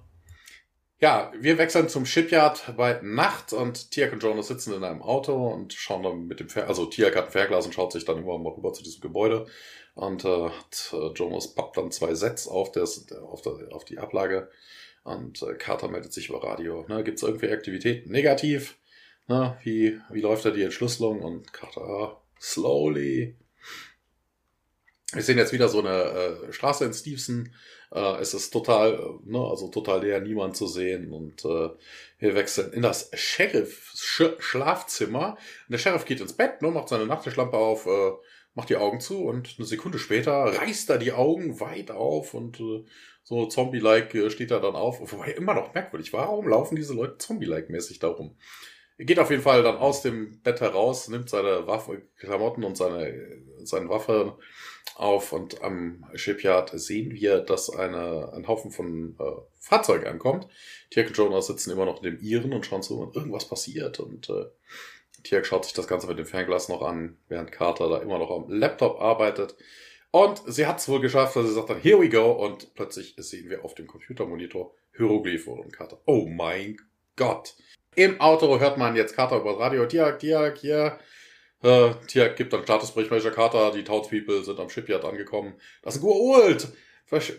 Ja, wir wechseln zum Shipyard bei Nacht und Tiak und Jonas sitzen in einem Auto und schauen dann mit dem Fer also Tiak hat ein Fernglas und schaut sich dann immer mal rüber zu diesem Gebäude und hat, äh, Jonas pappt dann zwei Sets auf, des, auf, der, auf die Ablage und äh, Carter meldet sich über Radio. Ne, Gibt es irgendwie Aktivität? Negativ. Ne, wie, wie läuft da die Entschlüsselung? Und Carter, slowly. Wir sehen jetzt wieder so eine äh, Straße in Stevenson. Äh, es ist total, äh, ne, also total leer, niemand zu sehen. Und äh, wir wechseln in das Sheriff-Schlafzimmer. Der Sheriff geht ins Bett, ne, macht seine Nachttischlampe auf, äh, macht die Augen zu und eine Sekunde später reißt er die Augen weit auf und äh, so Zombie-like äh, steht er dann auf. Wobei immer noch merkwürdig, warum laufen diese Leute Zombie-like mäßig darum? Er geht auf jeden Fall dann aus dem Bett heraus, nimmt seine Waffe, Klamotten und seine, seine Waffe auf und am Shipyard sehen wir, dass eine, ein Haufen von äh, Fahrzeugen ankommt. Tirk und Jonas sitzen immer noch in dem Iren und schauen zu, und irgendwas passiert und äh, Tiak schaut sich das Ganze mit dem Fernglas noch an, während Carter da immer noch am Laptop arbeitet. Und sie hat es wohl geschafft, dass sie sagt dann, here we go. Und plötzlich sehen wir auf dem Computermonitor Hieroglyphe und Carter. Oh mein Gott. Im Auto hört man jetzt Carter über das Radio. Tiak, Tiak, hier. Äh, Tiak gibt dann Statusbericht, Major Carter. Die Townspeople sind am Shipyard angekommen. Das ist Gur-Ult. Ich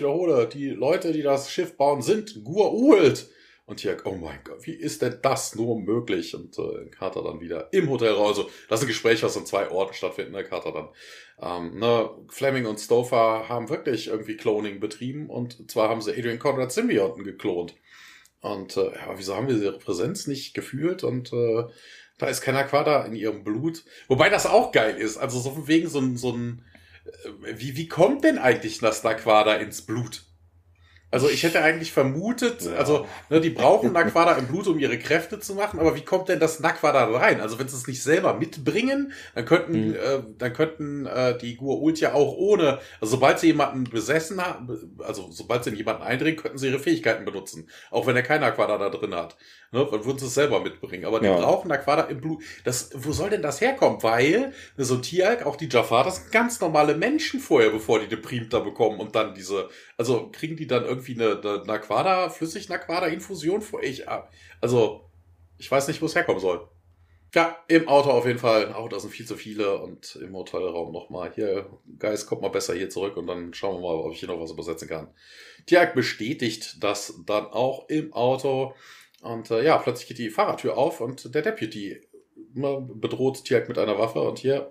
wiederhole, die Leute, die das Schiff bauen, sind Gur-Ult. Und hier, oh mein Gott, wie ist denn das nur möglich? Und äh, Carter dann wieder im Hotelraum. Also, das ist ein Gespräch, was an zwei Orten stattfindet, ne? Carter dann. Ähm, ne, Fleming und Stouffer haben wirklich irgendwie Cloning betrieben und zwar haben sie Adrian Conrad Symbionten geklont. Und äh, ja, wieso haben wir ihre Präsenz nicht gefühlt? Und äh, da ist keiner Quader in ihrem Blut. Wobei das auch geil ist. Also so von wegen so ein, so ein äh, wie, wie kommt denn eigentlich das Naquada ins Blut? Also ich hätte eigentlich vermutet, ja. also ne, die brauchen Naquada im Blut, um ihre Kräfte zu machen, aber wie kommt denn das Naquada rein? Also wenn sie es nicht selber mitbringen, dann könnten, mhm. äh, dann könnten äh, die Gur-Ult ja auch ohne, also sobald sie jemanden besessen haben, also sobald sie in jemanden eindringen, könnten sie ihre Fähigkeiten benutzen, auch wenn er kein Naquada da drin hat. Ne, dann würden sie es selber mitbringen. Aber die ja. brauchen Naquada im Blut. Das, wo soll denn das herkommen? Weil so Tialk, auch die Jafar, das sind ganz normale Menschen vorher, bevor die eine Primta bekommen und dann diese, also kriegen die dann irgendwie eine, eine Naquada, flüssig Naquada-Infusion vor ich, also, ich weiß nicht, wo es herkommen soll. Ja, im Auto auf jeden Fall. Auch da sind viel zu viele und im Hotelraum nochmal. Hier, Geist, kommt mal besser hier zurück und dann schauen wir mal, ob ich hier noch was übersetzen kann. Tiag bestätigt das dann auch im Auto. Und äh, ja, plötzlich geht die Fahrertür auf und der Deputy bedroht Tiag mit einer Waffe und hier,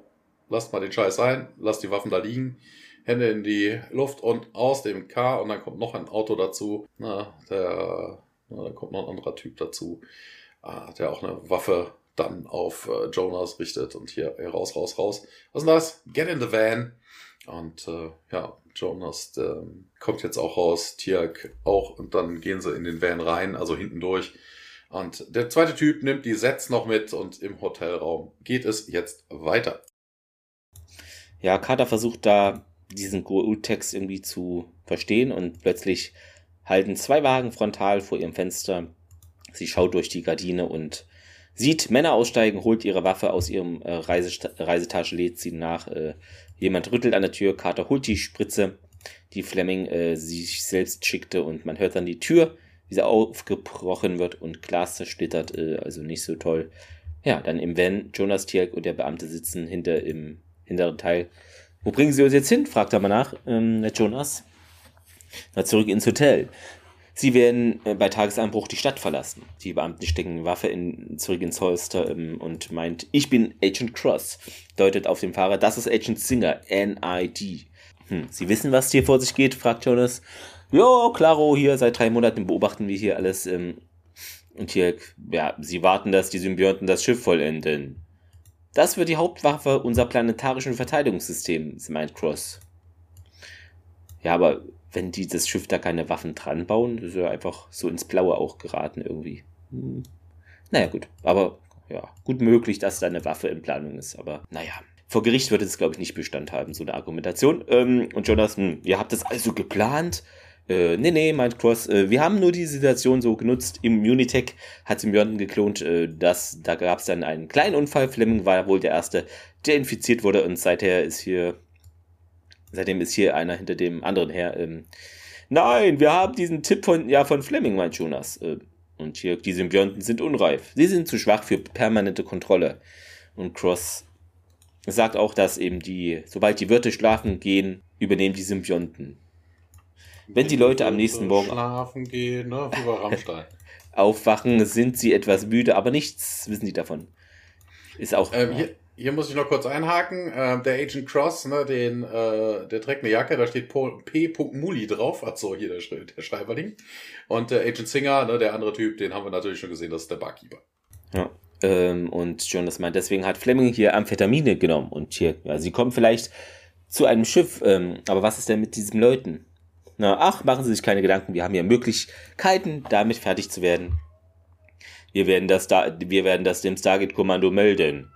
lasst mal den Scheiß ein, lasst die Waffen da liegen. Hände in die Luft und aus dem Car und dann kommt noch ein Auto dazu. Na, der, na, da kommt noch ein anderer Typ dazu, ah, der auch eine Waffe dann auf äh, Jonas richtet und hier raus, raus, raus. Was ist das? Get in the van. Und äh, ja, Jonas der, kommt jetzt auch raus, Tiak auch und dann gehen sie in den Van rein, also hinten durch. Und der zweite Typ nimmt die Sets noch mit und im Hotelraum geht es jetzt weiter. Ja, Carter versucht da diesen Goa'uld-Text irgendwie zu verstehen und plötzlich halten zwei Wagen frontal vor ihrem Fenster. Sie schaut durch die Gardine und sieht Männer aussteigen, holt ihre Waffe aus ihrem äh, Reisetasche, lädt sie nach. Äh, jemand rüttelt an der Tür, Carter holt die Spritze, die Fleming äh, sich selbst schickte und man hört dann die Tür, wie sie aufgebrochen wird und Glas zersplittert, äh, also nicht so toll. Ja, dann im Van, Jonas Tierk und der Beamte sitzen hinter im hinteren Teil. Wo bringen Sie uns jetzt hin? fragt er mal nach, ähm, der Jonas. Na, zurück ins Hotel. Sie werden äh, bei Tagesanbruch die Stadt verlassen. Die Beamten stecken Waffe in, zurück ins Holster ähm, und meint, ich bin Agent Cross. Deutet auf den Fahrer, das ist Agent Singer, NID. Hm, Sie wissen, was hier vor sich geht? fragt Jonas. Jo, klaro, hier seit drei Monaten beobachten wir hier alles. Ähm, und hier, ja, Sie warten, dass die Symbionten das Schiff vollenden. Das wird die Hauptwaffe unserer planetarischen Verteidigungssystems, meint Cross. Ja, aber wenn die das Schiff da keine Waffen dran bauen, ist ja einfach so ins Blaue auch geraten irgendwie. Hm. Naja, gut. Aber ja, gut möglich, dass da eine Waffe in Planung ist. Aber naja, vor Gericht wird es, glaube ich, nicht Bestand haben, so eine Argumentation. Ähm, und Jonas, hm, ihr habt das also geplant? Äh, nee, nee, meint Cross, äh, wir haben nur die Situation so genutzt. Im Unitech hat Symbionten geklont, äh, dass da gab es dann einen kleinen Unfall. Fleming war wohl der Erste, der infiziert wurde und seither ist hier Seitdem ist hier einer hinter dem anderen her. Ähm, Nein, wir haben diesen Tipp von, ja, von Fleming, meint Jonas. Äh, und hier, die Symbionten sind unreif. Sie sind zu schwach für permanente Kontrolle. Und Cross sagt auch, dass eben die, sobald die Wirte schlafen gehen, übernehmen die Symbionten. Wenn die Leute am nächsten Morgen schlafen gehen, ne, [laughs] aufwachen, sind sie etwas müde, aber nichts wissen sie davon. Ist auch. Ähm, hier, hier muss ich noch kurz einhaken. Äh, der Agent Cross, ne, den, äh, der trägt eine Jacke, da steht P. Muli drauf. Achso, hier der, der Schreiberling. Und der Agent Singer, ne, der andere Typ, den haben wir natürlich schon gesehen, das ist der Barkeeper. Ja. Ähm, und Jonas meint, deswegen hat Fleming hier Amphetamine genommen. Und hier, ja, sie kommen vielleicht zu einem Schiff. Ähm, aber was ist denn mit diesen Leuten? Na, ach, machen Sie sich keine Gedanken. Wir haben ja Möglichkeiten, damit fertig zu werden. Wir werden das, da, wir werden das dem Stargate-Kommando melden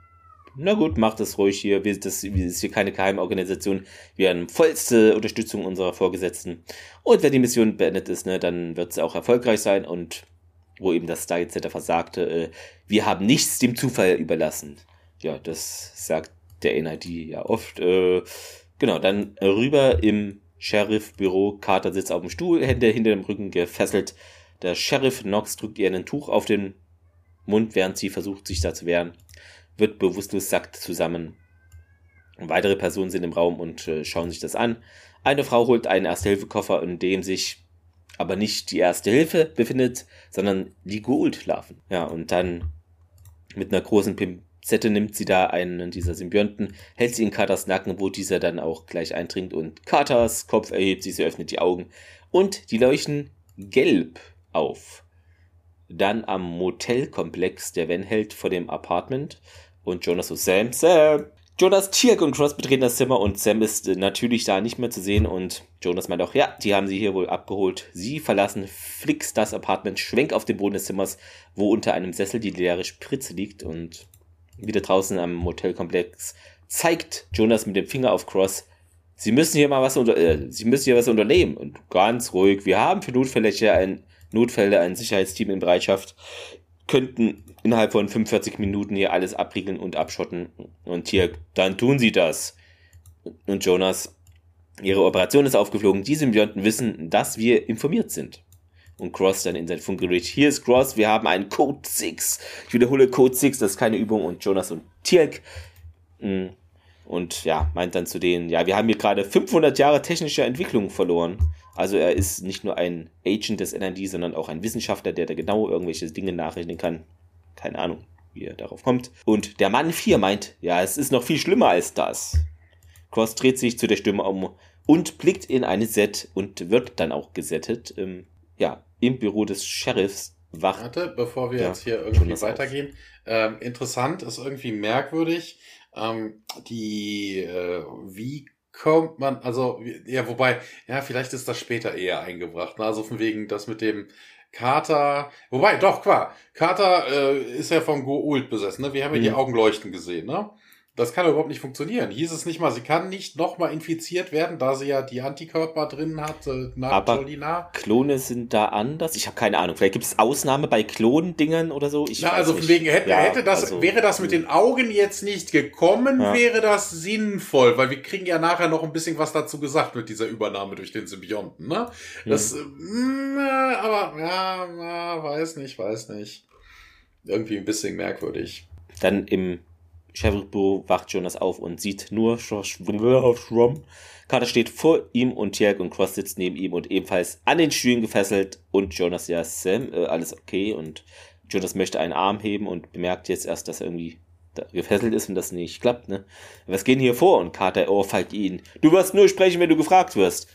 na gut, macht es ruhig hier. Wir, das, wir ist hier keine Geheimorganisation. Wir haben vollste Unterstützung unserer Vorgesetzten. Und wenn die Mission beendet ist, ne, dann wird sie auch erfolgreich sein. Und wo eben das Stargate Center versagte, äh, wir haben nichts dem Zufall überlassen. Ja, das sagt der NID ja oft. Äh, genau, dann rüber im Sheriff-Büro. Carter sitzt auf dem Stuhl, Hände hinter dem Rücken gefesselt. Der Sheriff Knox drückt ihr ein Tuch auf den Mund, während sie versucht, sich da zu wehren wird bewusstlos sackt zusammen. Weitere Personen sind im Raum und äh, schauen sich das an. Eine Frau holt einen Erste-Hilfe-Koffer, in dem sich aber nicht die Erste Hilfe befindet, sondern die Gould-Larven. Ja, und dann mit einer großen Pinzette nimmt sie da einen dieser Symbionten, hält sie in Carters Nacken, wo dieser dann auch gleich eindringt und Carters Kopf erhebt sich, sie öffnet die Augen und die leuchten gelb auf. Dann am Motelkomplex, der Van hält vor dem Apartment und Jonas so, Sam, Sam. Jonas, Tirk und Cross betreten das Zimmer und Sam ist äh, natürlich da nicht mehr zu sehen und Jonas meint auch, ja, die haben sie hier wohl abgeholt. Sie verlassen Flix das Apartment, schwenk auf den Boden des Zimmers, wo unter einem Sessel die leere Spritze liegt und wieder draußen am Motelkomplex zeigt Jonas mit dem Finger auf Cross, sie müssen hier mal was unter, äh, sie müssen hier was unternehmen und ganz ruhig, wir haben für Notfälle ein Notfälle ein Sicherheitsteam in Bereitschaft könnten innerhalb von 45 Minuten hier alles abriegeln und abschotten. Und hier, dann tun sie das. Und Jonas, ihre Operation ist aufgeflogen. Die Symbionten wissen, dass wir informiert sind. Und Cross dann in sein Funkgerät. Hier ist Cross, wir haben einen Code 6. Ich wiederhole Code 6, das ist keine Übung. Und Jonas und Tirk. Mm, und ja, meint dann zu denen, ja, wir haben hier gerade 500 Jahre technische Entwicklung verloren. Also er ist nicht nur ein Agent des NRD, sondern auch ein Wissenschaftler, der da genau irgendwelche Dinge nachrechnen kann. Keine Ahnung, wie er darauf kommt. Und der Mann 4 meint, ja, es ist noch viel schlimmer als das. Cross dreht sich zu der Stimme um und blickt in eine Set und wird dann auch gesettet. Ähm, ja, im Büro des Sheriffs wacht. Warte, bevor wir ja, jetzt hier irgendwie weitergehen. Ähm, interessant, ist irgendwie merkwürdig. Ähm, die, äh, wie kommt man, also, ja, wobei, ja, vielleicht ist das später eher eingebracht. Ne? Also von wegen das mit dem Carter, wobei, doch, klar, Carter äh, ist ja vom Goult besessen, ne? Wir haben ja mhm. die Augen leuchten gesehen, ne? Das kann überhaupt nicht funktionieren. Hieß es nicht mal, sie kann nicht nochmal infiziert werden, da sie ja die Antikörper drin hat äh, nach Aber Jolina. Klone sind da anders. Ich habe keine Ahnung. Vielleicht gibt es Ausnahme bei Klondingern oder so. Ich Na, also nicht. wegen hätte, ja, hätte das, also, wäre das mit den Augen jetzt nicht gekommen, ja. wäre das sinnvoll, weil wir kriegen ja nachher noch ein bisschen was dazu gesagt mit dieser Übernahme durch den Symbionten, ne? Das, mhm. äh, aber ja, na, weiß nicht, weiß nicht. Irgendwie ein bisschen merkwürdig. Dann im Sheriff-Büro wacht Jonas auf und sieht nur Schrom. Carter steht vor ihm und Tjerk und Cross sitzt neben ihm und ebenfalls an den Stühlen gefesselt und Jonas, ja, Sam, äh, alles okay und Jonas möchte einen Arm heben und bemerkt jetzt erst, dass er irgendwie gefesselt ist und das nicht klappt, ne? Was geht hier vor? Und Carter ohrfeigt ihn. Du wirst nur sprechen, wenn du gefragt wirst.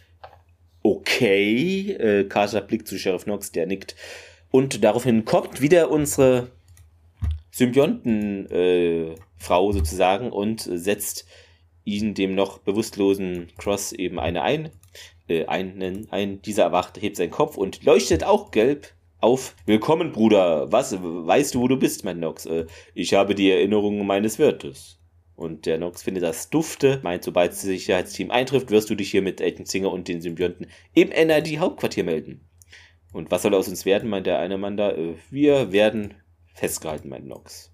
Okay, äh, Carter blickt zu Sheriff Knox, der nickt. Und daraufhin kommt wieder unsere Symbionten-Frau äh, sozusagen und setzt ihn dem noch bewusstlosen Cross eben eine ein. Äh, einen, ein, dieser erwacht, hebt seinen Kopf und leuchtet auch gelb auf. Willkommen, Bruder. Was? Weißt du, wo du bist, mein Nox? Äh, ich habe die Erinnerungen meines Wirtes. Und der Nox findet das dufte, meint, sobald das Sicherheitsteam eintrifft, wirst du dich hier mit Agent Singer und den Symbionten im NRD-Hauptquartier melden. Und was soll aus uns werden, meint der eine Mann da. Äh, wir werden festgehalten, mein Nox.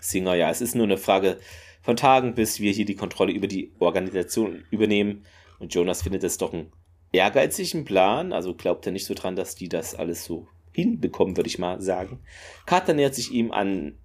Singer, ja, es ist nur eine Frage von Tagen, bis wir hier die Kontrolle über die Organisation übernehmen. Und Jonas findet es doch einen ehrgeizigen Plan, also glaubt er nicht so dran, dass die das alles so hinbekommen, würde ich mal sagen. Carter nähert sich ihm an,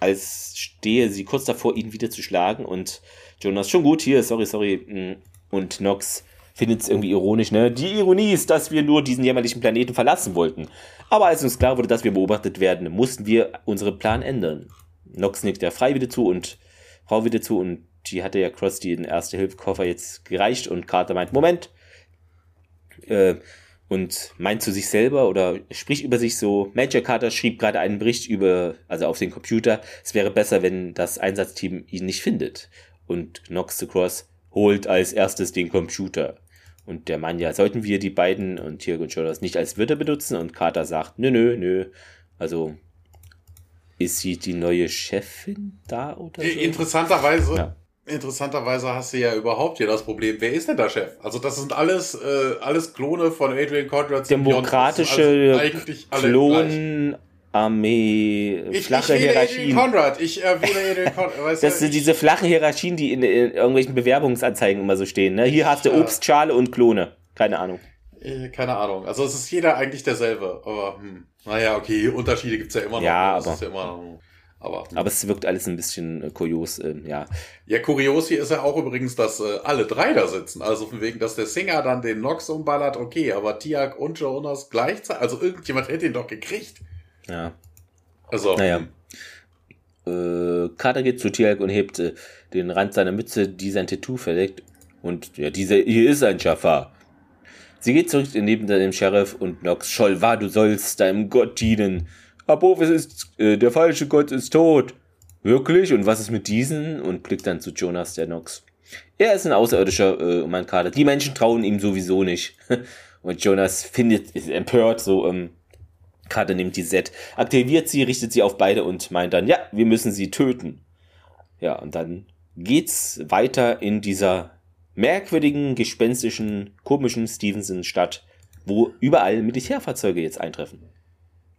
als stehe sie kurz davor, ihn wieder zu schlagen. Und Jonas, schon gut hier, sorry, sorry. Und Nox findet es irgendwie ironisch, ne? Die Ironie ist, dass wir nur diesen jämmerlichen Planeten verlassen wollten. Aber als uns klar wurde, dass wir beobachtet werden, mussten wir unseren Plan ändern. Nox nickt der Frei wieder zu und Frau wieder zu und die hatte ja Cross den Erste-Hilfe-Koffer jetzt gereicht und Carter meint, Moment, äh, und meint zu sich selber oder spricht über sich so, Major Carter schrieb gerade einen Bericht über, also auf den Computer, es wäre besser, wenn das Einsatzteam ihn nicht findet. Und Nox zu Cross holt als erstes den Computer. Und der Mann, ja, sollten wir die beiden und Tirk und Jonas nicht als Wörter benutzen? Und Carter sagt, nö, nö, nö. Also, ist sie die neue Chefin da oder so? Interessanterweise, ja. interessanterweise hast du ja überhaupt hier das Problem. Wer ist denn der Chef? Also, das sind alles, äh, alles Klone von Adrian Conrad. Demokratische also Klon, Armee, ich, flache ich Hierarchien. Conrad. Ich äh, wähle [laughs] Conrad. das sind diese flachen Hierarchien, die in, in, irgendwelchen Bewerbungsanzeigen immer so stehen. Ne? Hier hast du. Obstschale und Klone. Keine Ahnung. Äh, keine Ahnung. Also es ist jeder eigentlich derselbe. Aber hm. naja, okay, Unterschiede gibt's ja immer noch. Ja, aber, ja immer noch, aber, hm. aber es wirkt alles ein bisschen äh, kurios, äh, ja. Ja, kurios hier ist ja auch übrigens, dass äh, alle drei da sitzen. Also von wegen, dass der Singer dann den Nox umballert, okay, aber Tiak und Jonas gleichzeitig, also irgendjemand hätte ihn doch gekriegt. Ja. Also. Naja. Äh, Carter geht zu Tialk und hebt äh, den Rand seiner Mütze, die sein Tattoo verdeckt. Und ja, dieser hier ist ein Schafar. Sie geht zurück neben dem Sheriff und Nox scholl war, du sollst deinem Gott dienen. Apophis ist, äh, der falsche Gott ist tot. Wirklich? Und was ist mit diesen? Und blickt dann zu Jonas, der Nox. Er ist ein Außerirdischer, äh, mein Kader. Die Menschen trauen ihm sowieso nicht. [laughs] und Jonas findet, ist empört, so, ähm, Karte nimmt die Set, aktiviert sie, richtet sie auf beide und meint dann, ja, wir müssen sie töten. Ja, und dann geht's weiter in dieser merkwürdigen, gespenstischen, komischen Stevenson-Stadt, wo überall Militärfahrzeuge jetzt eintreffen.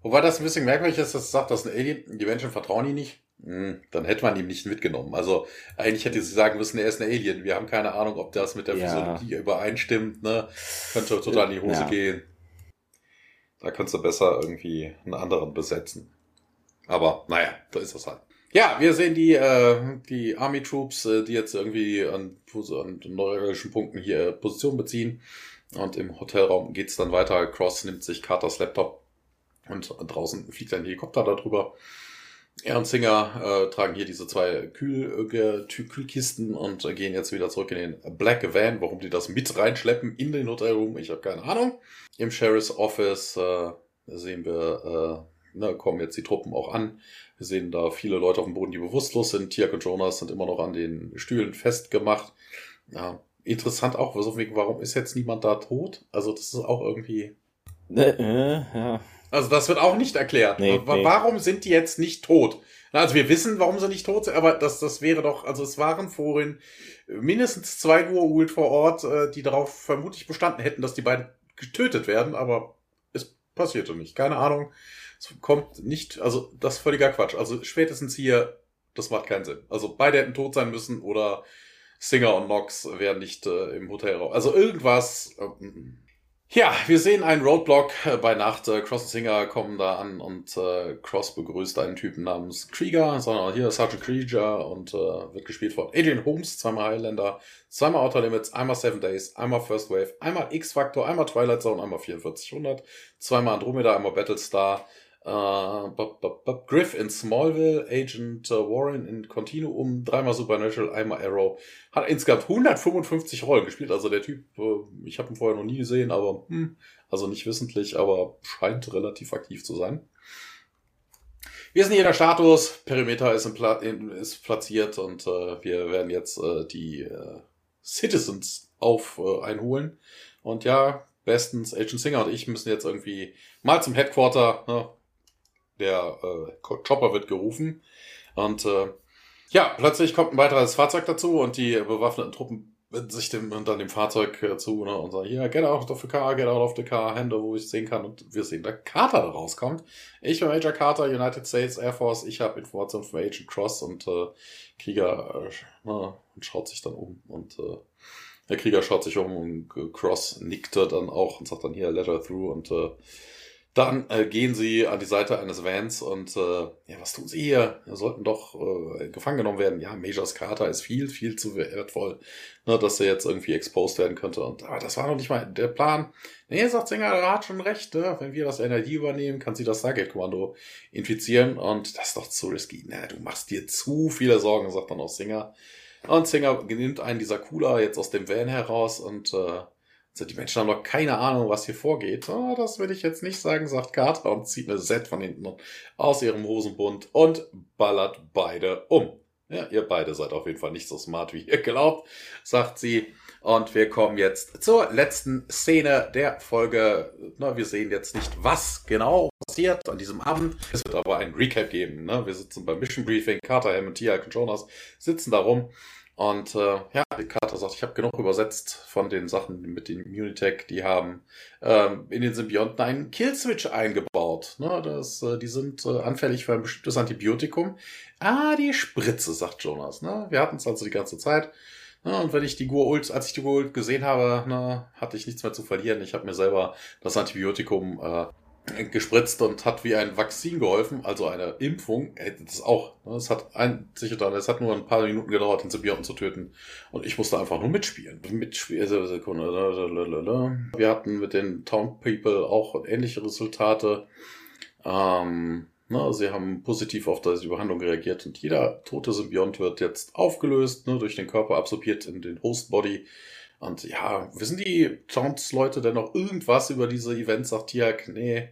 Wobei das ein bisschen merkwürdig ist, dass es sagt, dass ein Alien, die Menschen vertrauen ihm nicht. Hm, dann hätte man ihn nicht mitgenommen. Also eigentlich hätte sie sagen müssen, er ist ein Alien. Wir haben keine Ahnung, ob das mit der ja. Physiologie übereinstimmt. Ne? Könnte total in die Hose ja. gehen. Da könntest du besser irgendwie einen anderen besetzen. Aber naja, da ist das halt. Ja, wir sehen die, äh, die Army Troops, äh, die jetzt irgendwie an, an neuralgischen Punkten hier Position beziehen. Und im Hotelraum geht's dann weiter. Cross nimmt sich Carters Laptop und draußen fliegt ein Helikopter darüber. Er und Singer äh, tragen hier diese zwei Kühl, äh, Kühlkisten und äh, gehen jetzt wieder zurück in den Black Van. Warum die das mit reinschleppen in den Hotelroom, ich habe keine Ahnung. Im Sheriff's Office äh, sehen wir, äh, ne, kommen jetzt die Truppen auch an. Wir sehen da viele Leute auf dem Boden, die bewusstlos sind. Tiak und Jonas sind immer noch an den Stühlen festgemacht. Ja, interessant auch, warum ist jetzt niemand da tot? Also das ist auch irgendwie... Äh, äh, ja. Also das wird auch nicht erklärt. Nee, warum nee. sind die jetzt nicht tot? Also wir wissen, warum sie nicht tot sind, aber das, das wäre doch, also es waren vorhin mindestens zwei Goa'uld vor Ort, äh, die darauf vermutlich bestanden hätten, dass die beiden getötet werden, aber es passierte nicht. Keine Ahnung. Es kommt nicht, also das ist völliger Quatsch. Also spätestens hier, das macht keinen Sinn. Also beide hätten tot sein müssen oder Singer und Nox wären nicht äh, im Hotelraum. Also irgendwas. Äh, ja, wir sehen einen Roadblock äh, bei Nacht. Äh, Cross und Singer kommen da an und äh, Cross begrüßt einen Typen namens Krieger, sondern hier Sergeant Krieger und äh, wird gespielt von Adrian Holmes, zweimal Highlander, zweimal Outer Limits, einmal Seven Days, einmal First Wave, einmal X-Factor, einmal Twilight Zone, einmal 4400, zweimal Andromeda, einmal Battlestar, Uh, Bob, Bob, Bob Griff in Smallville, Agent uh, Warren in Continuum, dreimal Supernatural, einmal Arrow. Hat insgesamt 155 Rollen gespielt. Also der Typ, uh, ich habe ihn vorher noch nie gesehen, aber hm, also nicht wissentlich, aber scheint relativ aktiv zu sein. Wir sind hier der Status, Perimeter ist, Pla ist platziert und wir werden jetzt die Citizens auf einholen. Und ja, bestens Agent Singer und ich müssen jetzt irgendwie mal zum Headquarter, ne, der äh, Chopper wird gerufen. Und äh, ja, plötzlich kommt ein weiteres Fahrzeug dazu und die bewaffneten Truppen wenden sich dem, dann dem Fahrzeug äh, zu ne, und sagen, hier, get out of the car, get out of the car, Hände, wo ich sehen kann. Und wir sehen, der Carter da rauskommt. Ich bin Major Carter, United States Air Force. Ich habe Informationen von Agent Cross und äh, Krieger äh, na, und schaut sich dann um. Und äh, der Krieger schaut sich um und Cross nickte dann auch und sagt dann hier, letter through und äh, dann äh, gehen sie an die Seite eines Vans und äh, ja, was tun sie hier? Wir sollten doch äh, gefangen genommen werden. Ja, Majors Carter ist viel, viel zu wertvoll, ne, dass er jetzt irgendwie exposed werden könnte. Und aber das war noch nicht mal der Plan. Nee, sagt Singer, er hat schon recht. Ne? Wenn wir das Energie übernehmen, kann sie das Stargate-Kommando infizieren. Und das ist doch zu risky. Na, du machst dir zu viele Sorgen, sagt dann auch Singer. Und Singer nimmt einen dieser Cooler jetzt aus dem Van heraus und äh, also die Menschen haben doch keine Ahnung, was hier vorgeht. Oh, das will ich jetzt nicht sagen, sagt Carter und zieht eine Set von hinten aus ihrem Hosenbund und ballert beide um. Ja, ihr beide seid auf jeden Fall nicht so smart, wie ihr glaubt, sagt sie. Und wir kommen jetzt zur letzten Szene der Folge. Na, wir sehen jetzt nicht, was genau passiert an diesem Abend. Es wird aber ein Recap geben. Ne? Wir sitzen beim Mission Briefing. Carter, Tia und Jonas sitzen da rum und äh, ja, die Carter sagt, ich habe genug übersetzt von den Sachen mit den Immunitech. Die haben ähm, in den Symbionten einen Killswitch eingebaut. Ne, das, äh, die sind äh, anfällig für ein bestimmtes Antibiotikum. Ah, die Spritze, sagt Jonas. Ne? Wir hatten es also die ganze Zeit. Ne, und wenn ich die Gur-Ult, als ich die Gur-Ult gesehen habe, ne, hatte ich nichts mehr zu verlieren. Ich habe mir selber das Antibiotikum äh, gespritzt und hat wie ein Vakzin geholfen, also eine Impfung, hätte das auch. Ne? Es hat ein, sich dann, es hat nur ein paar Minuten gedauert, den Symbionten zu töten. Und ich musste einfach nur mitspielen. Mitspielen, Sekunde. Wir hatten mit den Town People auch ähnliche Resultate. Ähm, ne, sie haben positiv auf die Behandlung reagiert und jeder tote Symbiont wird jetzt aufgelöst, ne, durch den Körper absorbiert in den Host Body. Und ja, wissen die Towns-Leute denn noch irgendwas über diese Events? Sagt Tiak, nee,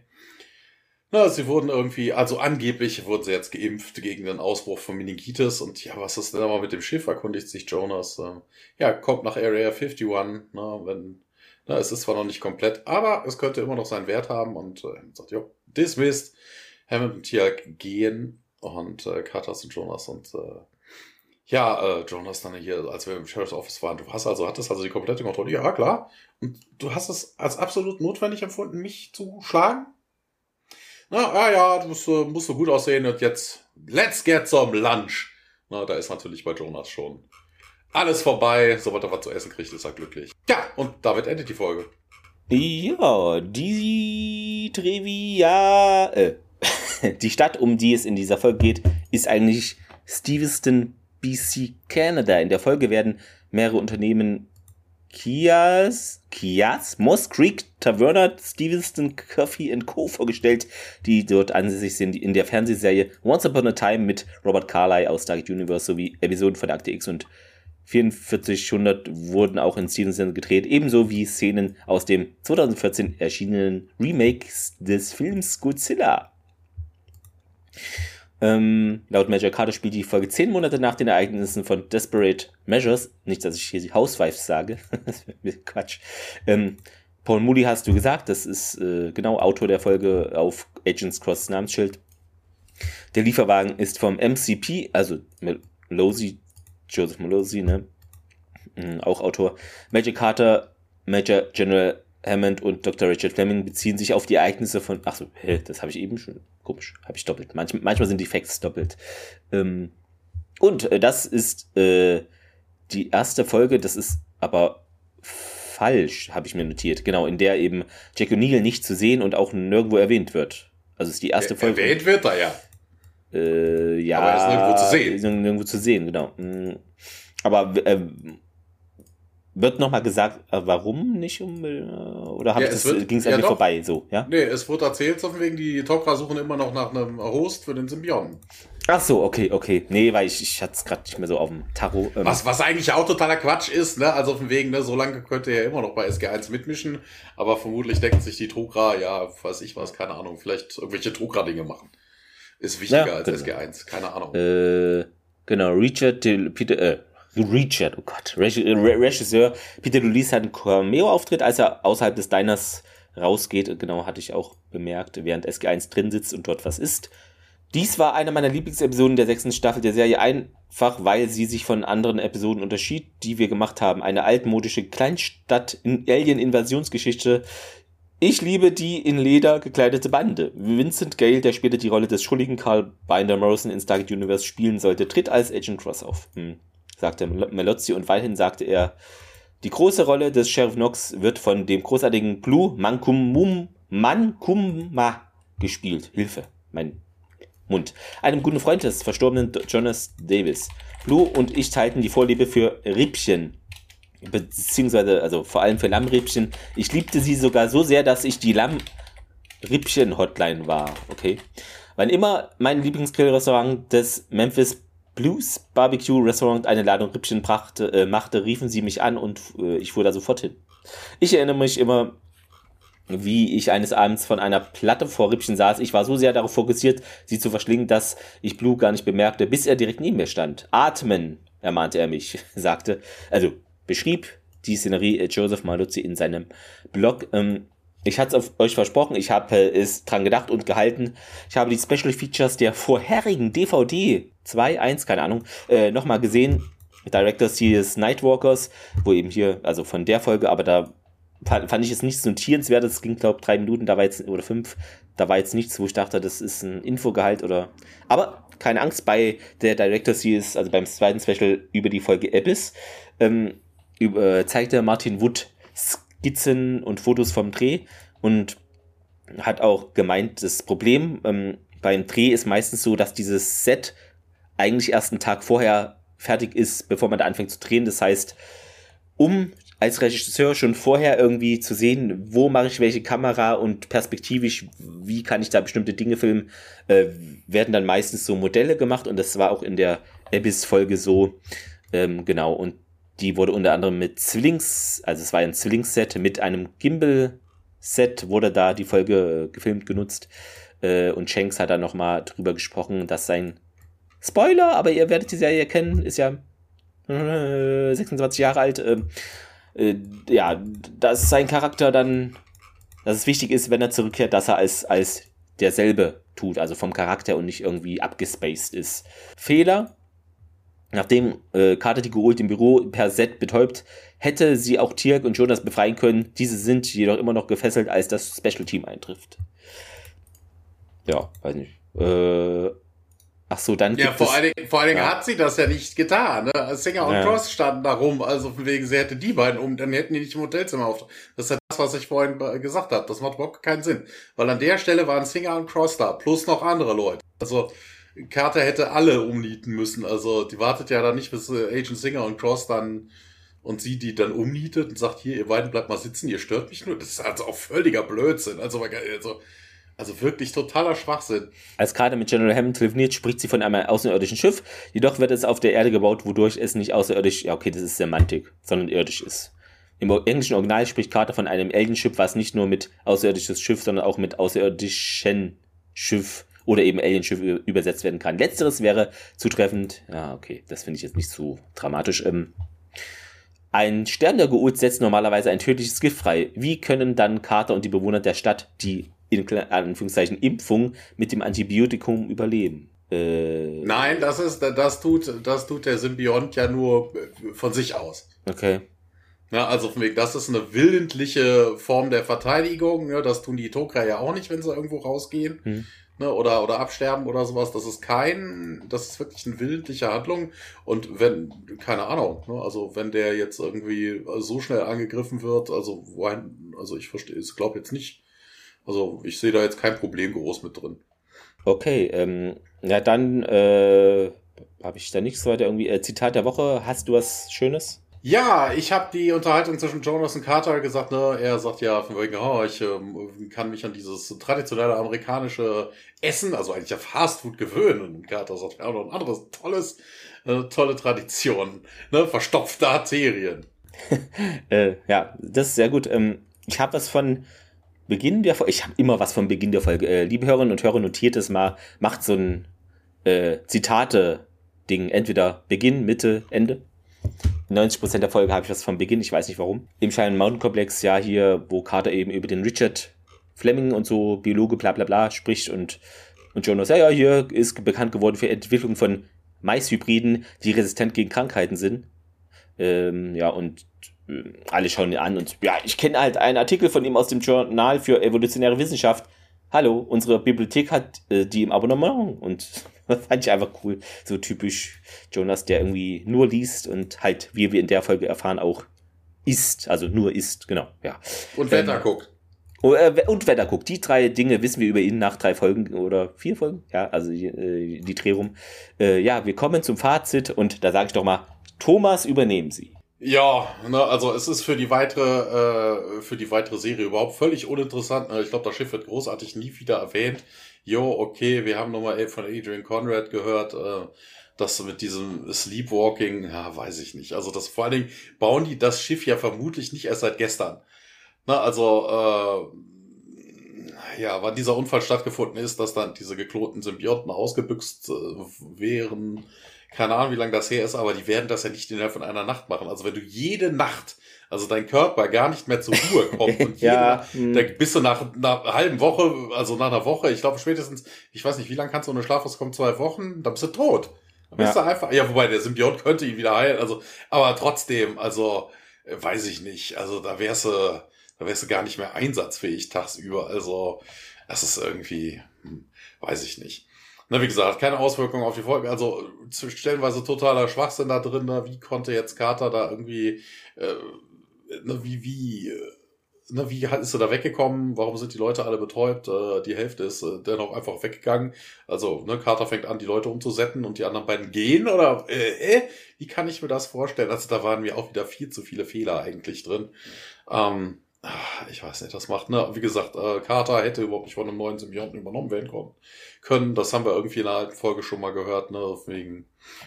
na, sie wurden irgendwie, also angeblich wurden sie jetzt geimpft gegen den Ausbruch von Meningitis und ja, was ist denn aber mit dem Schiff, erkundigt sich Jonas. Äh, ja, kommt nach Area 51, na, wenn, na, es ist zwar noch nicht komplett, aber es könnte immer noch seinen Wert haben und äh, sagt, jo, dismissed. Hammond und Tia gehen und äh, Katas und Jonas und äh, ja, äh, Jonas dann hier, als wir im Sheriff's Office waren, du hast also, hattest also die komplette Kontrolle. Ja, klar. Und du hast es als absolut notwendig empfunden, mich zu schlagen? Na, ja, ja, du musst, musst so gut aussehen und jetzt, let's get some lunch. Na, da ist natürlich bei Jonas schon alles vorbei. Sobald er was zu essen kriegt, ist er glücklich. Ja, und damit endet die Folge. Ja, die Trivia. Äh, [laughs] die Stadt, um die es in dieser Folge geht, ist eigentlich Stevenston, BC, Canada. In der Folge werden mehrere Unternehmen Kias, Kias, Moss Creek, Taverna, Stevenston, Coffee Co. vorgestellt, die dort ansässig sind in der Fernsehserie Once Upon a Time mit Robert Carlyle aus Stargate Universe sowie Episoden von Akte X und 4400 wurden auch in Stevenson gedreht, ebenso wie Szenen aus dem 2014 erschienenen Remake des Films Godzilla. Ähm, laut Major Carter spielt die Folge zehn Monate nach den Ereignissen von Desperate Measures. Nicht, dass ich hier die Housewives sage. [laughs] Quatsch. Ähm, Paul Moody hast du gesagt, das ist äh, genau Autor der Folge auf Agents Cross Namensschild. Der Lieferwagen ist vom MCP, also Melosi, Joseph Melosi, ne? Mhm, auch Autor. Major Carter, Major General Hammond und Dr. Richard Fleming beziehen sich auf die Ereignisse von. Achso, hä, das habe ich eben schon. Komisch, habe ich doppelt. Manch, manchmal sind die Facts doppelt. Ähm, und äh, das ist äh, die erste Folge, das ist aber falsch, habe ich mir notiert. Genau, in der eben Jack O'Neill nicht zu sehen und auch nirgendwo erwähnt wird. Also ist die erste er, Folge. Erwähnt wird er ja. Äh, ja. Aber er ist nirgendwo zu sehen. Nirgendwo zu sehen, genau. Mm. Aber äh, wird nochmal gesagt, äh, warum nicht um äh, oder ja, ging es an ja mir vorbei so, ja? Nee, es wurde erzählt, so wegen die Tok'ra suchen immer noch nach einem Host für den Symbionten. Ach so, okay, okay. Nee, weil ich, ich hatte es gerade nicht mehr so auf dem Tarot. Ähm. Was, was eigentlich auch totaler Quatsch ist, ne? Also von wegen, ne, so lange könnte er ja immer noch bei SG1 mitmischen, aber vermutlich denkt sich die Tok'ra, ja, weiß ich was, keine Ahnung, vielleicht irgendwelche Tok'ra-Dinge machen. Ist wichtiger ja, als genau. SG1, keine Ahnung. Äh, genau, Richard, Peter, äh, Richard, oh Gott, äh, Regisseur Peter Lulis hat einen Cameo-Auftritt, als er außerhalb des Diners rausgeht. Genau, hatte ich auch bemerkt, während SG1 drin sitzt und dort was isst. Dies war eine meiner Lieblingsepisoden der sechsten Staffel der Serie, einfach weil sie sich von anderen Episoden unterschied, die wir gemacht haben. Eine altmodische Kleinstadt-Alien-Invasionsgeschichte. Ich liebe die in Leder gekleidete Bande. Vincent Gale, der später die Rolle des schuldigen Carl Binder Morrison in Stargate Universe spielen sollte, tritt als Agent Cross auf. Hm sagte Melozzi und weiterhin sagte er, die große Rolle des Sheriff Knox wird von dem großartigen Blue Mankumum Mankumma gespielt. Hilfe, mein Mund. Einem guten Freund des verstorbenen Jonas Davis. Blue und ich teilten die Vorliebe für Rippchen. Beziehungsweise, also vor allem für Lammrippchen. Ich liebte sie sogar so sehr, dass ich die Lammrippchen-Hotline war. Okay. Wann immer mein Lieblingsgrillrestaurant des Memphis Blues Barbecue Restaurant eine Ladung Rippchen brachte, äh, machte, riefen sie mich an und äh, ich fuhr da sofort hin. Ich erinnere mich immer, wie ich eines Abends von einer Platte vor Rippchen saß. Ich war so sehr darauf fokussiert, sie zu verschlingen, dass ich Blue gar nicht bemerkte, bis er direkt neben mir stand. Atmen, ermahnte er mich, [laughs] sagte, also beschrieb die Szenerie äh, Joseph Maluzzi in seinem Blog. Ähm, ich hatte es euch versprochen, ich habe äh, es dran gedacht und gehalten. Ich habe die Special Features der vorherigen DVD 2, 1, keine Ahnung, äh, nochmal gesehen. Director Series Nightwalkers, wo eben hier, also von der Folge, aber da fand, ich es nichts notierenswert. Das ging, glaube ich, drei Minuten, da war jetzt, oder fünf, da war jetzt nichts, wo ich dachte, das ist ein Infogehalt oder. Aber keine Angst, bei der Director Series, also beim zweiten Special über die Folge Abyss, ähm, über, zeigte Martin Wood Skizzen und Fotos vom Dreh und hat auch gemeint, das Problem ähm, beim Dreh ist meistens so, dass dieses Set eigentlich erst einen Tag vorher fertig ist, bevor man da anfängt zu drehen. Das heißt, um als Regisseur schon vorher irgendwie zu sehen, wo mache ich welche Kamera und perspektivisch, wie kann ich da bestimmte Dinge filmen, äh, werden dann meistens so Modelle gemacht und das war auch in der Abyss-Folge so, ähm, genau, und die wurde unter anderem mit Zwillings, also es war ein Zwillingsset mit einem Gimbal-Set, wurde da die Folge äh, gefilmt, genutzt. Äh, und Shanks hat da nochmal drüber gesprochen, dass sein Spoiler, aber ihr werdet die Serie kennen, ist ja äh, 26 Jahre alt. Äh, äh, ja, dass sein Charakter dann, dass es wichtig ist, wenn er zurückkehrt, dass er als, als derselbe tut, also vom Charakter und nicht irgendwie abgespaced ist. Fehler, Nachdem äh, Carter die geholt im Büro per Set betäubt, hätte sie auch Tirk und Jonas befreien können. Diese sind jedoch immer noch gefesselt, als das Special Team eintrifft. Ja, weiß nicht. Äh, ach so, dann Ja, vor, es, allen Dingen, vor allen Dingen ja. hat sie das ja nicht getan. Ne? Singer und ja. Cross standen da rum, also von wegen, sie hätte die beiden um, dann hätten die nicht im Hotelzimmer auf. Das ist ja das, das, was ich vorhin gesagt habe. Das macht überhaupt keinen Sinn. Weil an der Stelle waren Singer und Cross da, plus noch andere Leute. Also Carter hätte alle umnieten müssen. Also die wartet ja dann nicht, bis äh, Agent Singer und Cross dann und sie die dann umnietet und sagt, hier, ihr beiden bleibt mal sitzen, ihr stört mich nur. Das ist also auch völliger Blödsinn. Also, also, also wirklich totaler Schwachsinn. Als Carter mit General Hammond telefoniert, spricht sie von einem außerirdischen Schiff. Jedoch wird es auf der Erde gebaut, wodurch es nicht außerirdisch, ja okay, das ist Semantik, sondern irdisch ist. Im englischen Original spricht Carter von einem Alien-Schiff, was nicht nur mit außerirdisches Schiff, sondern auch mit außerirdischen Schiff oder eben Alienschiff übersetzt werden kann. Letzteres wäre zutreffend. Ja, okay, das finde ich jetzt nicht so dramatisch. Ähm, ein Stern der Geult setzt normalerweise ein tödliches Gift frei. Wie können dann Carter und die Bewohner der Stadt die in Anführungszeichen Impfung mit dem Antibiotikum überleben? Äh, Nein, das ist, das tut, das tut der Symbiont ja nur von sich aus. Okay. Ja, also von wegen, das ist eine willentliche Form der Verteidigung. Ja, das tun die Tokra ja auch nicht, wenn sie irgendwo rausgehen. Hm ne, oder, oder absterben oder sowas. Das ist kein, das ist wirklich eine willentliche Handlung. Und wenn, keine Ahnung, ne, also wenn der jetzt irgendwie so schnell angegriffen wird, also wohin, also ich verstehe, ich glaube jetzt nicht. Also ich sehe da jetzt kein Problem groß mit drin. Okay, ähm, ja dann äh, habe ich da nichts weiter irgendwie. Äh, Zitat der Woche, hast du was Schönes? Ja, ich habe die Unterhaltung zwischen Jonas und Carter gesagt, ne, er sagt ja von wegen, oh, ich ähm, kann mich an dieses traditionelle amerikanische Essen, also eigentlich ja Fastfood gewöhnen. Und Carter sagt, ja, noch ein anderes tolles, äh, tolle Tradition, ne, verstopfte Arterien. [laughs] äh, ja, das ist sehr gut. Ähm, ich habe was von Beginn der Folge, ich habe immer was von Beginn der Folge. Äh, liebe Hörerinnen und Hörer, notiert es mal, macht so ein äh, Zitate-Ding, entweder Beginn, Mitte, Ende 90% der Folge habe ich was vom Beginn, ich weiß nicht warum. Im Shine Mountain Komplex, ja, hier, wo Carter eben über den Richard Fleming und so, Biologe, bla bla bla, spricht und, und Jonas, ja, ja, hier ist bekannt geworden für Entwicklung von Maishybriden, die resistent gegen Krankheiten sind. Ähm, ja, und äh, alle schauen ihn an und ja, ich kenne halt einen Artikel von ihm aus dem Journal für evolutionäre Wissenschaft. Hallo, unsere Bibliothek hat äh, die im Abonnement und [laughs] das fand ich einfach cool. So typisch Jonas, der irgendwie nur liest und halt, wie wir in der Folge erfahren, auch isst. Also nur isst, genau, ja. Und Wetter ähm, guckt. Oh, äh, und Wetter guckt. Die drei Dinge wissen wir über ihn nach drei Folgen oder vier Folgen. Ja, also die, äh, die Dreh rum. Äh, ja, wir kommen zum Fazit und da sage ich doch mal, Thomas, übernehmen Sie. Ja, ne, also es ist für die weitere, äh, für die weitere Serie überhaupt völlig uninteressant. Ne? Ich glaube, das Schiff wird großartig nie wieder erwähnt jo, okay, wir haben nochmal von Adrian Conrad gehört, äh, das mit diesem Sleepwalking, ja, weiß ich nicht. Also das vor allen Dingen bauen die das Schiff ja vermutlich nicht erst seit gestern. Na, also, äh, ja, wann dieser Unfall stattgefunden ist, dass dann diese geklonten Symbionten ausgebüxt äh, wären, keine Ahnung, wie lange das her ist, aber die werden das ja nicht innerhalb von einer Nacht machen. Also wenn du jede Nacht also dein Körper gar nicht mehr zur Ruhe kommt [laughs] und ja, jeder, da bist du nach, einer halben Woche, also nach einer Woche, ich glaube spätestens, ich weiß nicht, wie lange kannst du ohne Schlaf kommen, zwei Wochen, dann bist du tot. Dann bist ja. du einfach, ja, wobei der Symbiont könnte ihn wieder heilen, also, aber trotzdem, also, äh, weiß ich nicht, also da wärst du, da wärst du gar nicht mehr einsatzfähig tagsüber, also, das ist irgendwie, hm, weiß ich nicht. Na, wie gesagt, keine Auswirkungen auf die Folge. Also stellenweise totaler Schwachsinn da drin. Ne? Wie konnte jetzt Carter da irgendwie äh, ne, wie, wie, ne, wie ist er da weggekommen? Warum sind die Leute alle betäubt? Äh, die Hälfte ist äh, dennoch einfach weggegangen. Also, ne, Carter fängt an, die Leute umzusetzen und die anderen beiden gehen oder äh, äh, wie kann ich mir das vorstellen? Also da waren mir auch wieder viel zu viele Fehler eigentlich drin. Ähm, ich weiß nicht, das macht, ne? Wie gesagt, äh, Carter hätte überhaupt nicht von einem neuen Symbionten übernommen werden können. Das haben wir irgendwie in der alten Folge schon mal gehört, ne? Wegen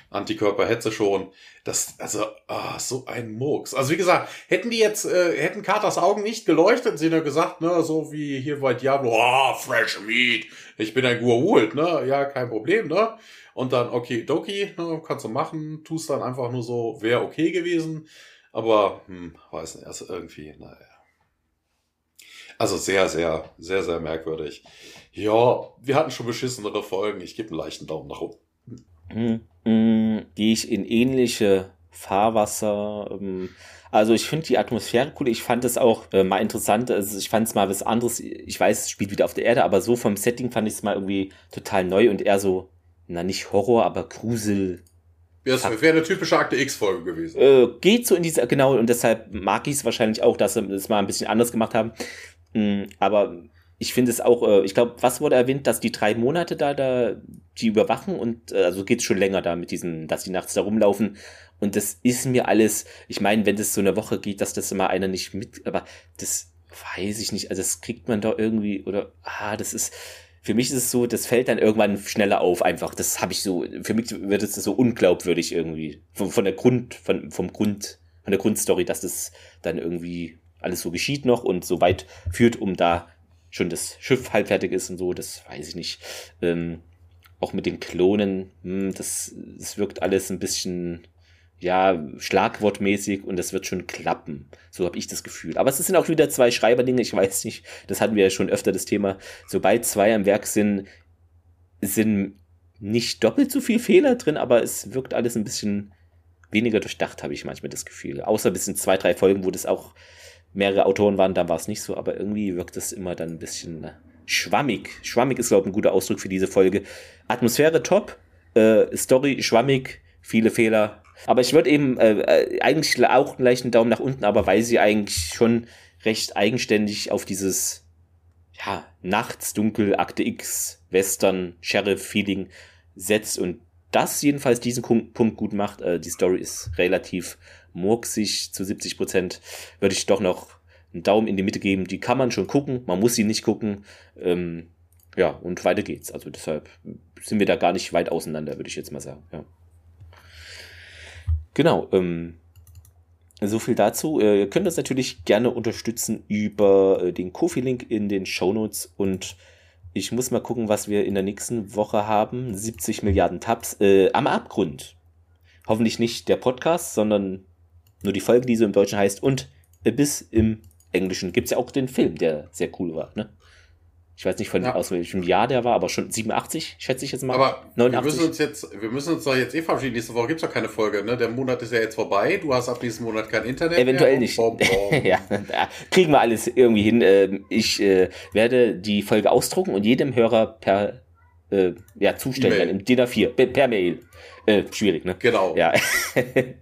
Antikörper hätte schon. Das, also, ah, so ein Murks. Also wie gesagt, hätten die jetzt, äh, hätten Carters Augen nicht geleuchtet, sie nur gesagt, ne, so wie hier bei Diablo, ah, oh, fresh meat, ich bin ein Gua'uld, ne? Ja, kein Problem, ne? Und dann, okay, Doki, ne, kannst du machen, tust dann einfach nur so, wäre okay gewesen. Aber, hm, weiß nicht, also irgendwie, naja. Also sehr, sehr, sehr, sehr merkwürdig. Ja, wir hatten schon beschissenere Folgen. Ich gebe einen leichten Daumen nach unten. Mhm. Mhm. Gehe ich in ähnliche Fahrwasser. Ähm, also ich finde die Atmosphäre cool. Ich fand es auch äh, mal interessant. Also ich fand es mal was anderes. Ich weiß, es spielt wieder auf der Erde, aber so vom Setting fand ich es mal irgendwie total neu und eher so, na nicht Horror, aber Grusel Ja, das wäre eine typische Akte X-Folge gewesen. Äh, geht so in diese, genau, und deshalb mag ich es wahrscheinlich auch, dass sie das mal ein bisschen anders gemacht haben. Mhm, aber ich finde es auch, äh, ich glaube, was wurde erwähnt, dass die drei Monate da, da, die überwachen und äh, also geht es schon länger da mit diesen, dass die nachts da rumlaufen. Und das ist mir alles, ich meine, wenn das so eine Woche geht, dass das immer einer nicht mit, aber das weiß ich nicht, also das kriegt man doch irgendwie, oder, ah, das ist, für mich ist es so, das fällt dann irgendwann schneller auf, einfach. Das habe ich so, für mich wird es so unglaubwürdig irgendwie. Von, von der Grund, von, vom Grund, von der Grundstory, dass das dann irgendwie alles so geschieht noch und so weit führt, um da schon das Schiff halbfertig ist und so, das weiß ich nicht. Ähm, auch mit den Klonen, mh, hm, das, das wirkt alles ein bisschen ja, schlagwortmäßig und das wird schon klappen. So habe ich das Gefühl. Aber es sind auch wieder zwei Schreiberdinge, ich [laughs] weiß nicht, das hatten wir ja schon öfter das Thema. Sobald zwei am Werk sind, sind nicht doppelt so viel Fehler drin, aber es wirkt alles ein bisschen weniger durchdacht, habe ich manchmal das Gefühl. Außer bis in zwei, drei Folgen, wo das auch mehrere Autoren waren, da war es nicht so, aber irgendwie wirkt es immer dann ein bisschen äh, schwammig. Schwammig ist, glaube ich, ein guter Ausdruck für diese Folge. Atmosphäre top, äh, Story schwammig, viele Fehler, aber ich würde eben äh, äh, eigentlich auch einen leichten Daumen nach unten, aber weil sie eigentlich schon recht eigenständig auf dieses ja, nachts dunkel Akte X Western Sheriff Feeling setzt und das jedenfalls diesen Punkt gut macht. Äh, die Story ist relativ murksig zu 70 Prozent. Würde ich doch noch einen Daumen in die Mitte geben. Die kann man schon gucken, man muss sie nicht gucken. Ähm, ja, und weiter geht's. Also deshalb sind wir da gar nicht weit auseinander, würde ich jetzt mal sagen. Ja. Genau, ähm, so viel dazu. Äh, ihr könnt uns natürlich gerne unterstützen über äh, den Kofi-Link in den Show Notes und ich muss mal gucken, was wir in der nächsten Woche haben. 70 Milliarden Tabs äh, am Abgrund. Hoffentlich nicht der Podcast, sondern nur die Folge, die so im Deutschen heißt. Und bis im Englischen gibt es ja auch den Film, der sehr cool war. Ne? Ich weiß nicht von ja. aus welchem Jahr der war, aber schon 87, schätze ich jetzt mal. Aber 89. wir müssen uns jetzt, wir müssen uns doch jetzt eh verabschieden. Nächste Woche gibt es doch keine Folge, ne? Der Monat ist ja jetzt vorbei. Du hast ab diesem Monat kein Internet. Eventuell nicht. Bom, bom. [laughs] ja, kriegen wir alles irgendwie hin. Ähm, ich äh, werde die Folge ausdrucken und jedem Hörer per äh, ja, zustellen, im DIN A4, per Mail. Äh, schwierig, ne? Genau. Ja. [laughs]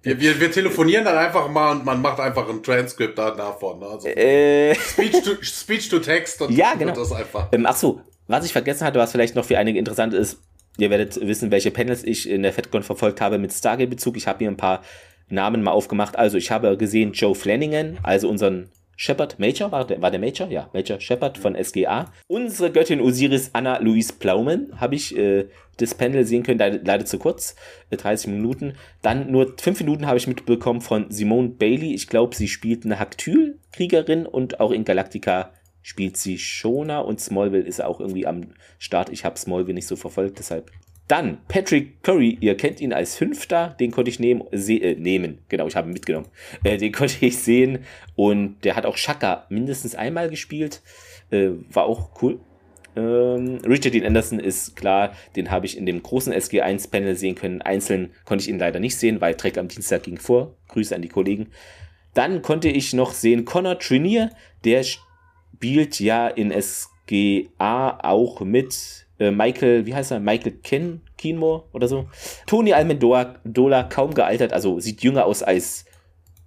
wir, wir, wir telefonieren dann einfach mal und man macht einfach ein Transkript davon. Ne? Also äh. Speech, to, Speech to Text und [laughs] ja, genau. das einfach. Ähm, ach so, was ich vergessen hatte, was vielleicht noch für einige interessant ist, ihr werdet wissen, welche Panels ich in der FedCon verfolgt habe mit Stargate-Bezug. Ich habe hier ein paar Namen mal aufgemacht. Also ich habe gesehen Joe Flanagan, also unseren Shepard Major, war der, war der Major? Ja, Major Shepard von SGA. Unsere Göttin Osiris Anna Louise Plauman habe ich äh, das Panel sehen können, leider, leider zu kurz, äh, 30 Minuten. Dann nur 5 Minuten habe ich mitbekommen von Simone Bailey. Ich glaube, sie spielt eine Haktyl-Kriegerin und auch in Galactica spielt sie Shona und Smallville ist auch irgendwie am Start. Ich habe Smallville nicht so verfolgt, deshalb dann Patrick Curry, ihr kennt ihn als Fünfter, den konnte ich nehmen, äh, nehmen. Genau, ich habe ihn mitgenommen. Äh, den [laughs] konnte ich sehen und der hat auch Shaka mindestens einmal gespielt. Äh, war auch cool. Ähm, Richard Dean Anderson ist klar, den habe ich in dem großen SG1-Panel sehen können. Einzeln konnte ich ihn leider nicht sehen, weil Trek am Dienstag ging vor. Grüße an die Kollegen. Dann konnte ich noch sehen Connor Trinier, der spielt ja in SGA auch mit äh, Michael, wie heißt er? Michael Ken, Kinmore oder so. Tony Almendola, kaum gealtert, also sieht jünger aus als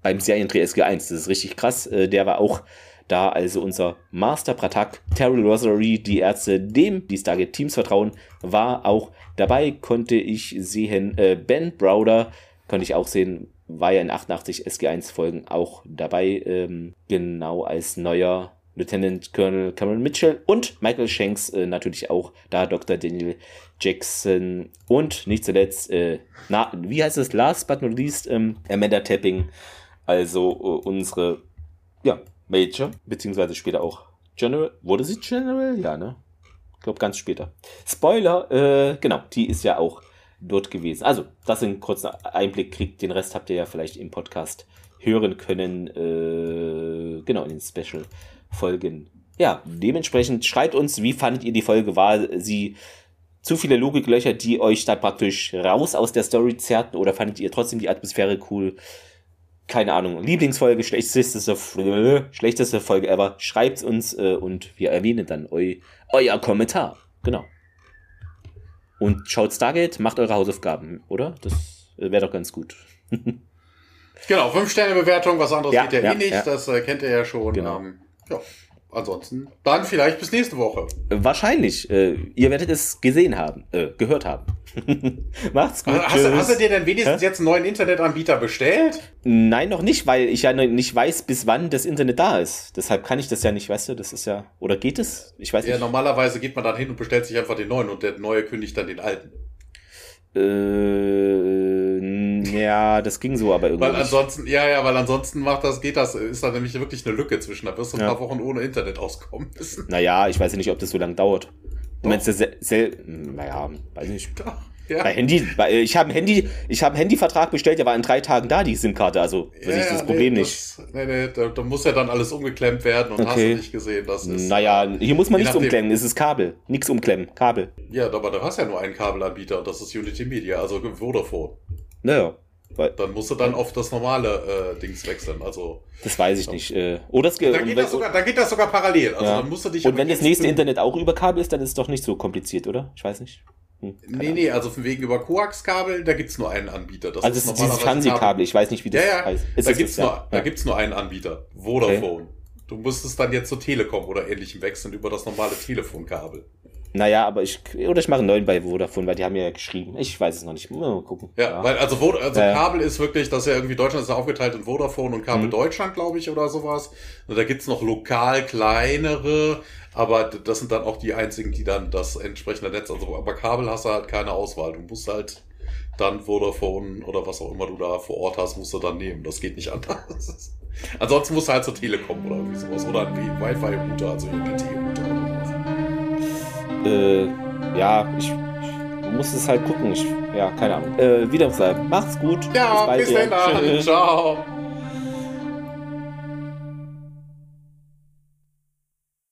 beim Seriendreh SG1. Das ist richtig krass. Äh, der war auch da, also unser Master Pratak, Terry Rosary, die Ärzte, dem die Stargate Teams vertrauen, war auch dabei. Konnte ich sehen, äh, Ben Browder, konnte ich auch sehen, war ja in 88 SG1 Folgen auch dabei, ähm, genau als neuer Lieutenant Colonel Cameron Mitchell und Michael Shanks äh, natürlich auch da Dr. Daniel Jackson und nicht zuletzt, äh, na, wie heißt es, last but not least, ähm, Amanda Tapping, also äh, unsere, ja, Major, beziehungsweise später auch General, wurde sie General? Ja, ne? Ich glaube ganz später. Spoiler, äh, genau, die ist ja auch dort gewesen. Also, das in kurzen Einblick kriegt, den Rest habt ihr ja vielleicht im Podcast hören können, äh, genau, in den Special Folgen. Ja, dementsprechend schreibt uns, wie fandet ihr die Folge? War sie zu viele Logiklöcher, die euch da praktisch raus aus der Story zerrten oder fandet ihr trotzdem die Atmosphäre cool? Keine Ahnung. Lieblingsfolge, schlechteste, schlechteste Folge ever. Schreibt uns äh, und wir erwähnen dann eu, euer Kommentar. Genau. Und schaut Stargate, macht eure Hausaufgaben, oder? Das Äh, Wäre doch ganz gut. [laughs] genau, 5-Sterne-Bewertung, was anderes Ja, geht ja, ja, eh nicht, ja. das äh, kennt ihr ja schon. Genau. Ähm, ja, ansonsten dann vielleicht bis nächste Woche. Wahrscheinlich. Äh, ihr werdet es gesehen haben, äh, gehört haben. [laughs] Macht's gut. Hast, hast du dir denn wenigstens Hä? jetzt einen neuen Internetanbieter bestellt? Nein, noch nicht, weil ich ja noch nicht weiß, bis wann das Internet da ist. Deshalb kann ich das ja nicht, weißt du, das ist ja. Oder geht es? Ich weiß Ja, nicht. normalerweise geht man dann hin und bestellt sich einfach den neuen und der neue kündigt dann den alten. Äh, ja, das ging so, aber irgendwie. Weil nicht. ansonsten, ja, ja, weil ansonsten macht das, geht das, ist da nämlich wirklich eine Lücke zwischen. Da wirst du ein Ja. paar Wochen ohne Internet auskommen müssen. Naja, ich weiß ja nicht, ob das so lange dauert. Du Doch. meinst ja sel sel naja, weiß nicht. Ja. Bei Handy, bei, ich habe ein Handy, ich habe einen Handyvertrag bestellt, der war in drei Tagen da, die SIM-Karte, also sehe ich das Problem nee, nicht. Das, nee, nee, da, da muss ja dann alles umgeklemmt werden und hast Okay. du nicht gesehen, das ist. Naja, hier muss man nichts nachdem. umklemmen, es ist Kabel. Nichts umklemmen, Kabel. Ja, aber du hast ja nur einen Kabelanbieter und das ist Unity Media, also Vodafone. Naja, weil, Dann musst du dann auf das normale äh, Dings wechseln. Also das weiß ich nicht. Äh, oder es ge- dann geht, das sogar, dann geht das sogar parallel. Also ja. dann musst du dich Und wenn das nächste Internet auch über Kabel ist, dann ist es doch nicht so kompliziert, oder? Ich weiß nicht. Hm, Nee, Ahnung. nee, also von wegen über Koaxkabel, da gibt's nur einen Anbieter. Das Also es ist dieses Fernsehkabel, ich weiß nicht, wie das Ja, ja, heißt. da Ist das gibt's das? nur, Ja. da gibt's nur einen Anbieter. Vodafone. Du musstest dann jetzt zur Telekom oder ähnlichem wechseln über das normale Telefonkabel. Naja, aber ich, oder ich mache einen neuen bei Vodafone, weil die haben ja geschrieben. Ich weiß es noch nicht. Mal gucken. Ja, weil also, Vod also Ja, ja. Kabel ist wirklich, das ist ja irgendwie Deutschland ist ja aufgeteilt in Vodafone und Kabel Mhm. Deutschland, glaube ich, oder sowas. Und da gibt's noch lokal kleinere, aber das sind dann auch die einzigen, die dann das entsprechende Netz, also aber Kabel hast du halt keine Auswahl. Du musst halt dann Vodafone oder was auch immer du da vor Ort hast, musst du dann nehmen. Das geht nicht anders. [laughs] Ansonsten musst du halt zur Telekom oder irgendwie sowas. Oder ein Wi-Fi-Router, also oder sowas. Äh, ja, ich, ich muss es halt gucken. Ich, ja, keine Ahnung. Äh, wieder sagen. Macht's gut. Ja, bis, ja. dann. Ciao.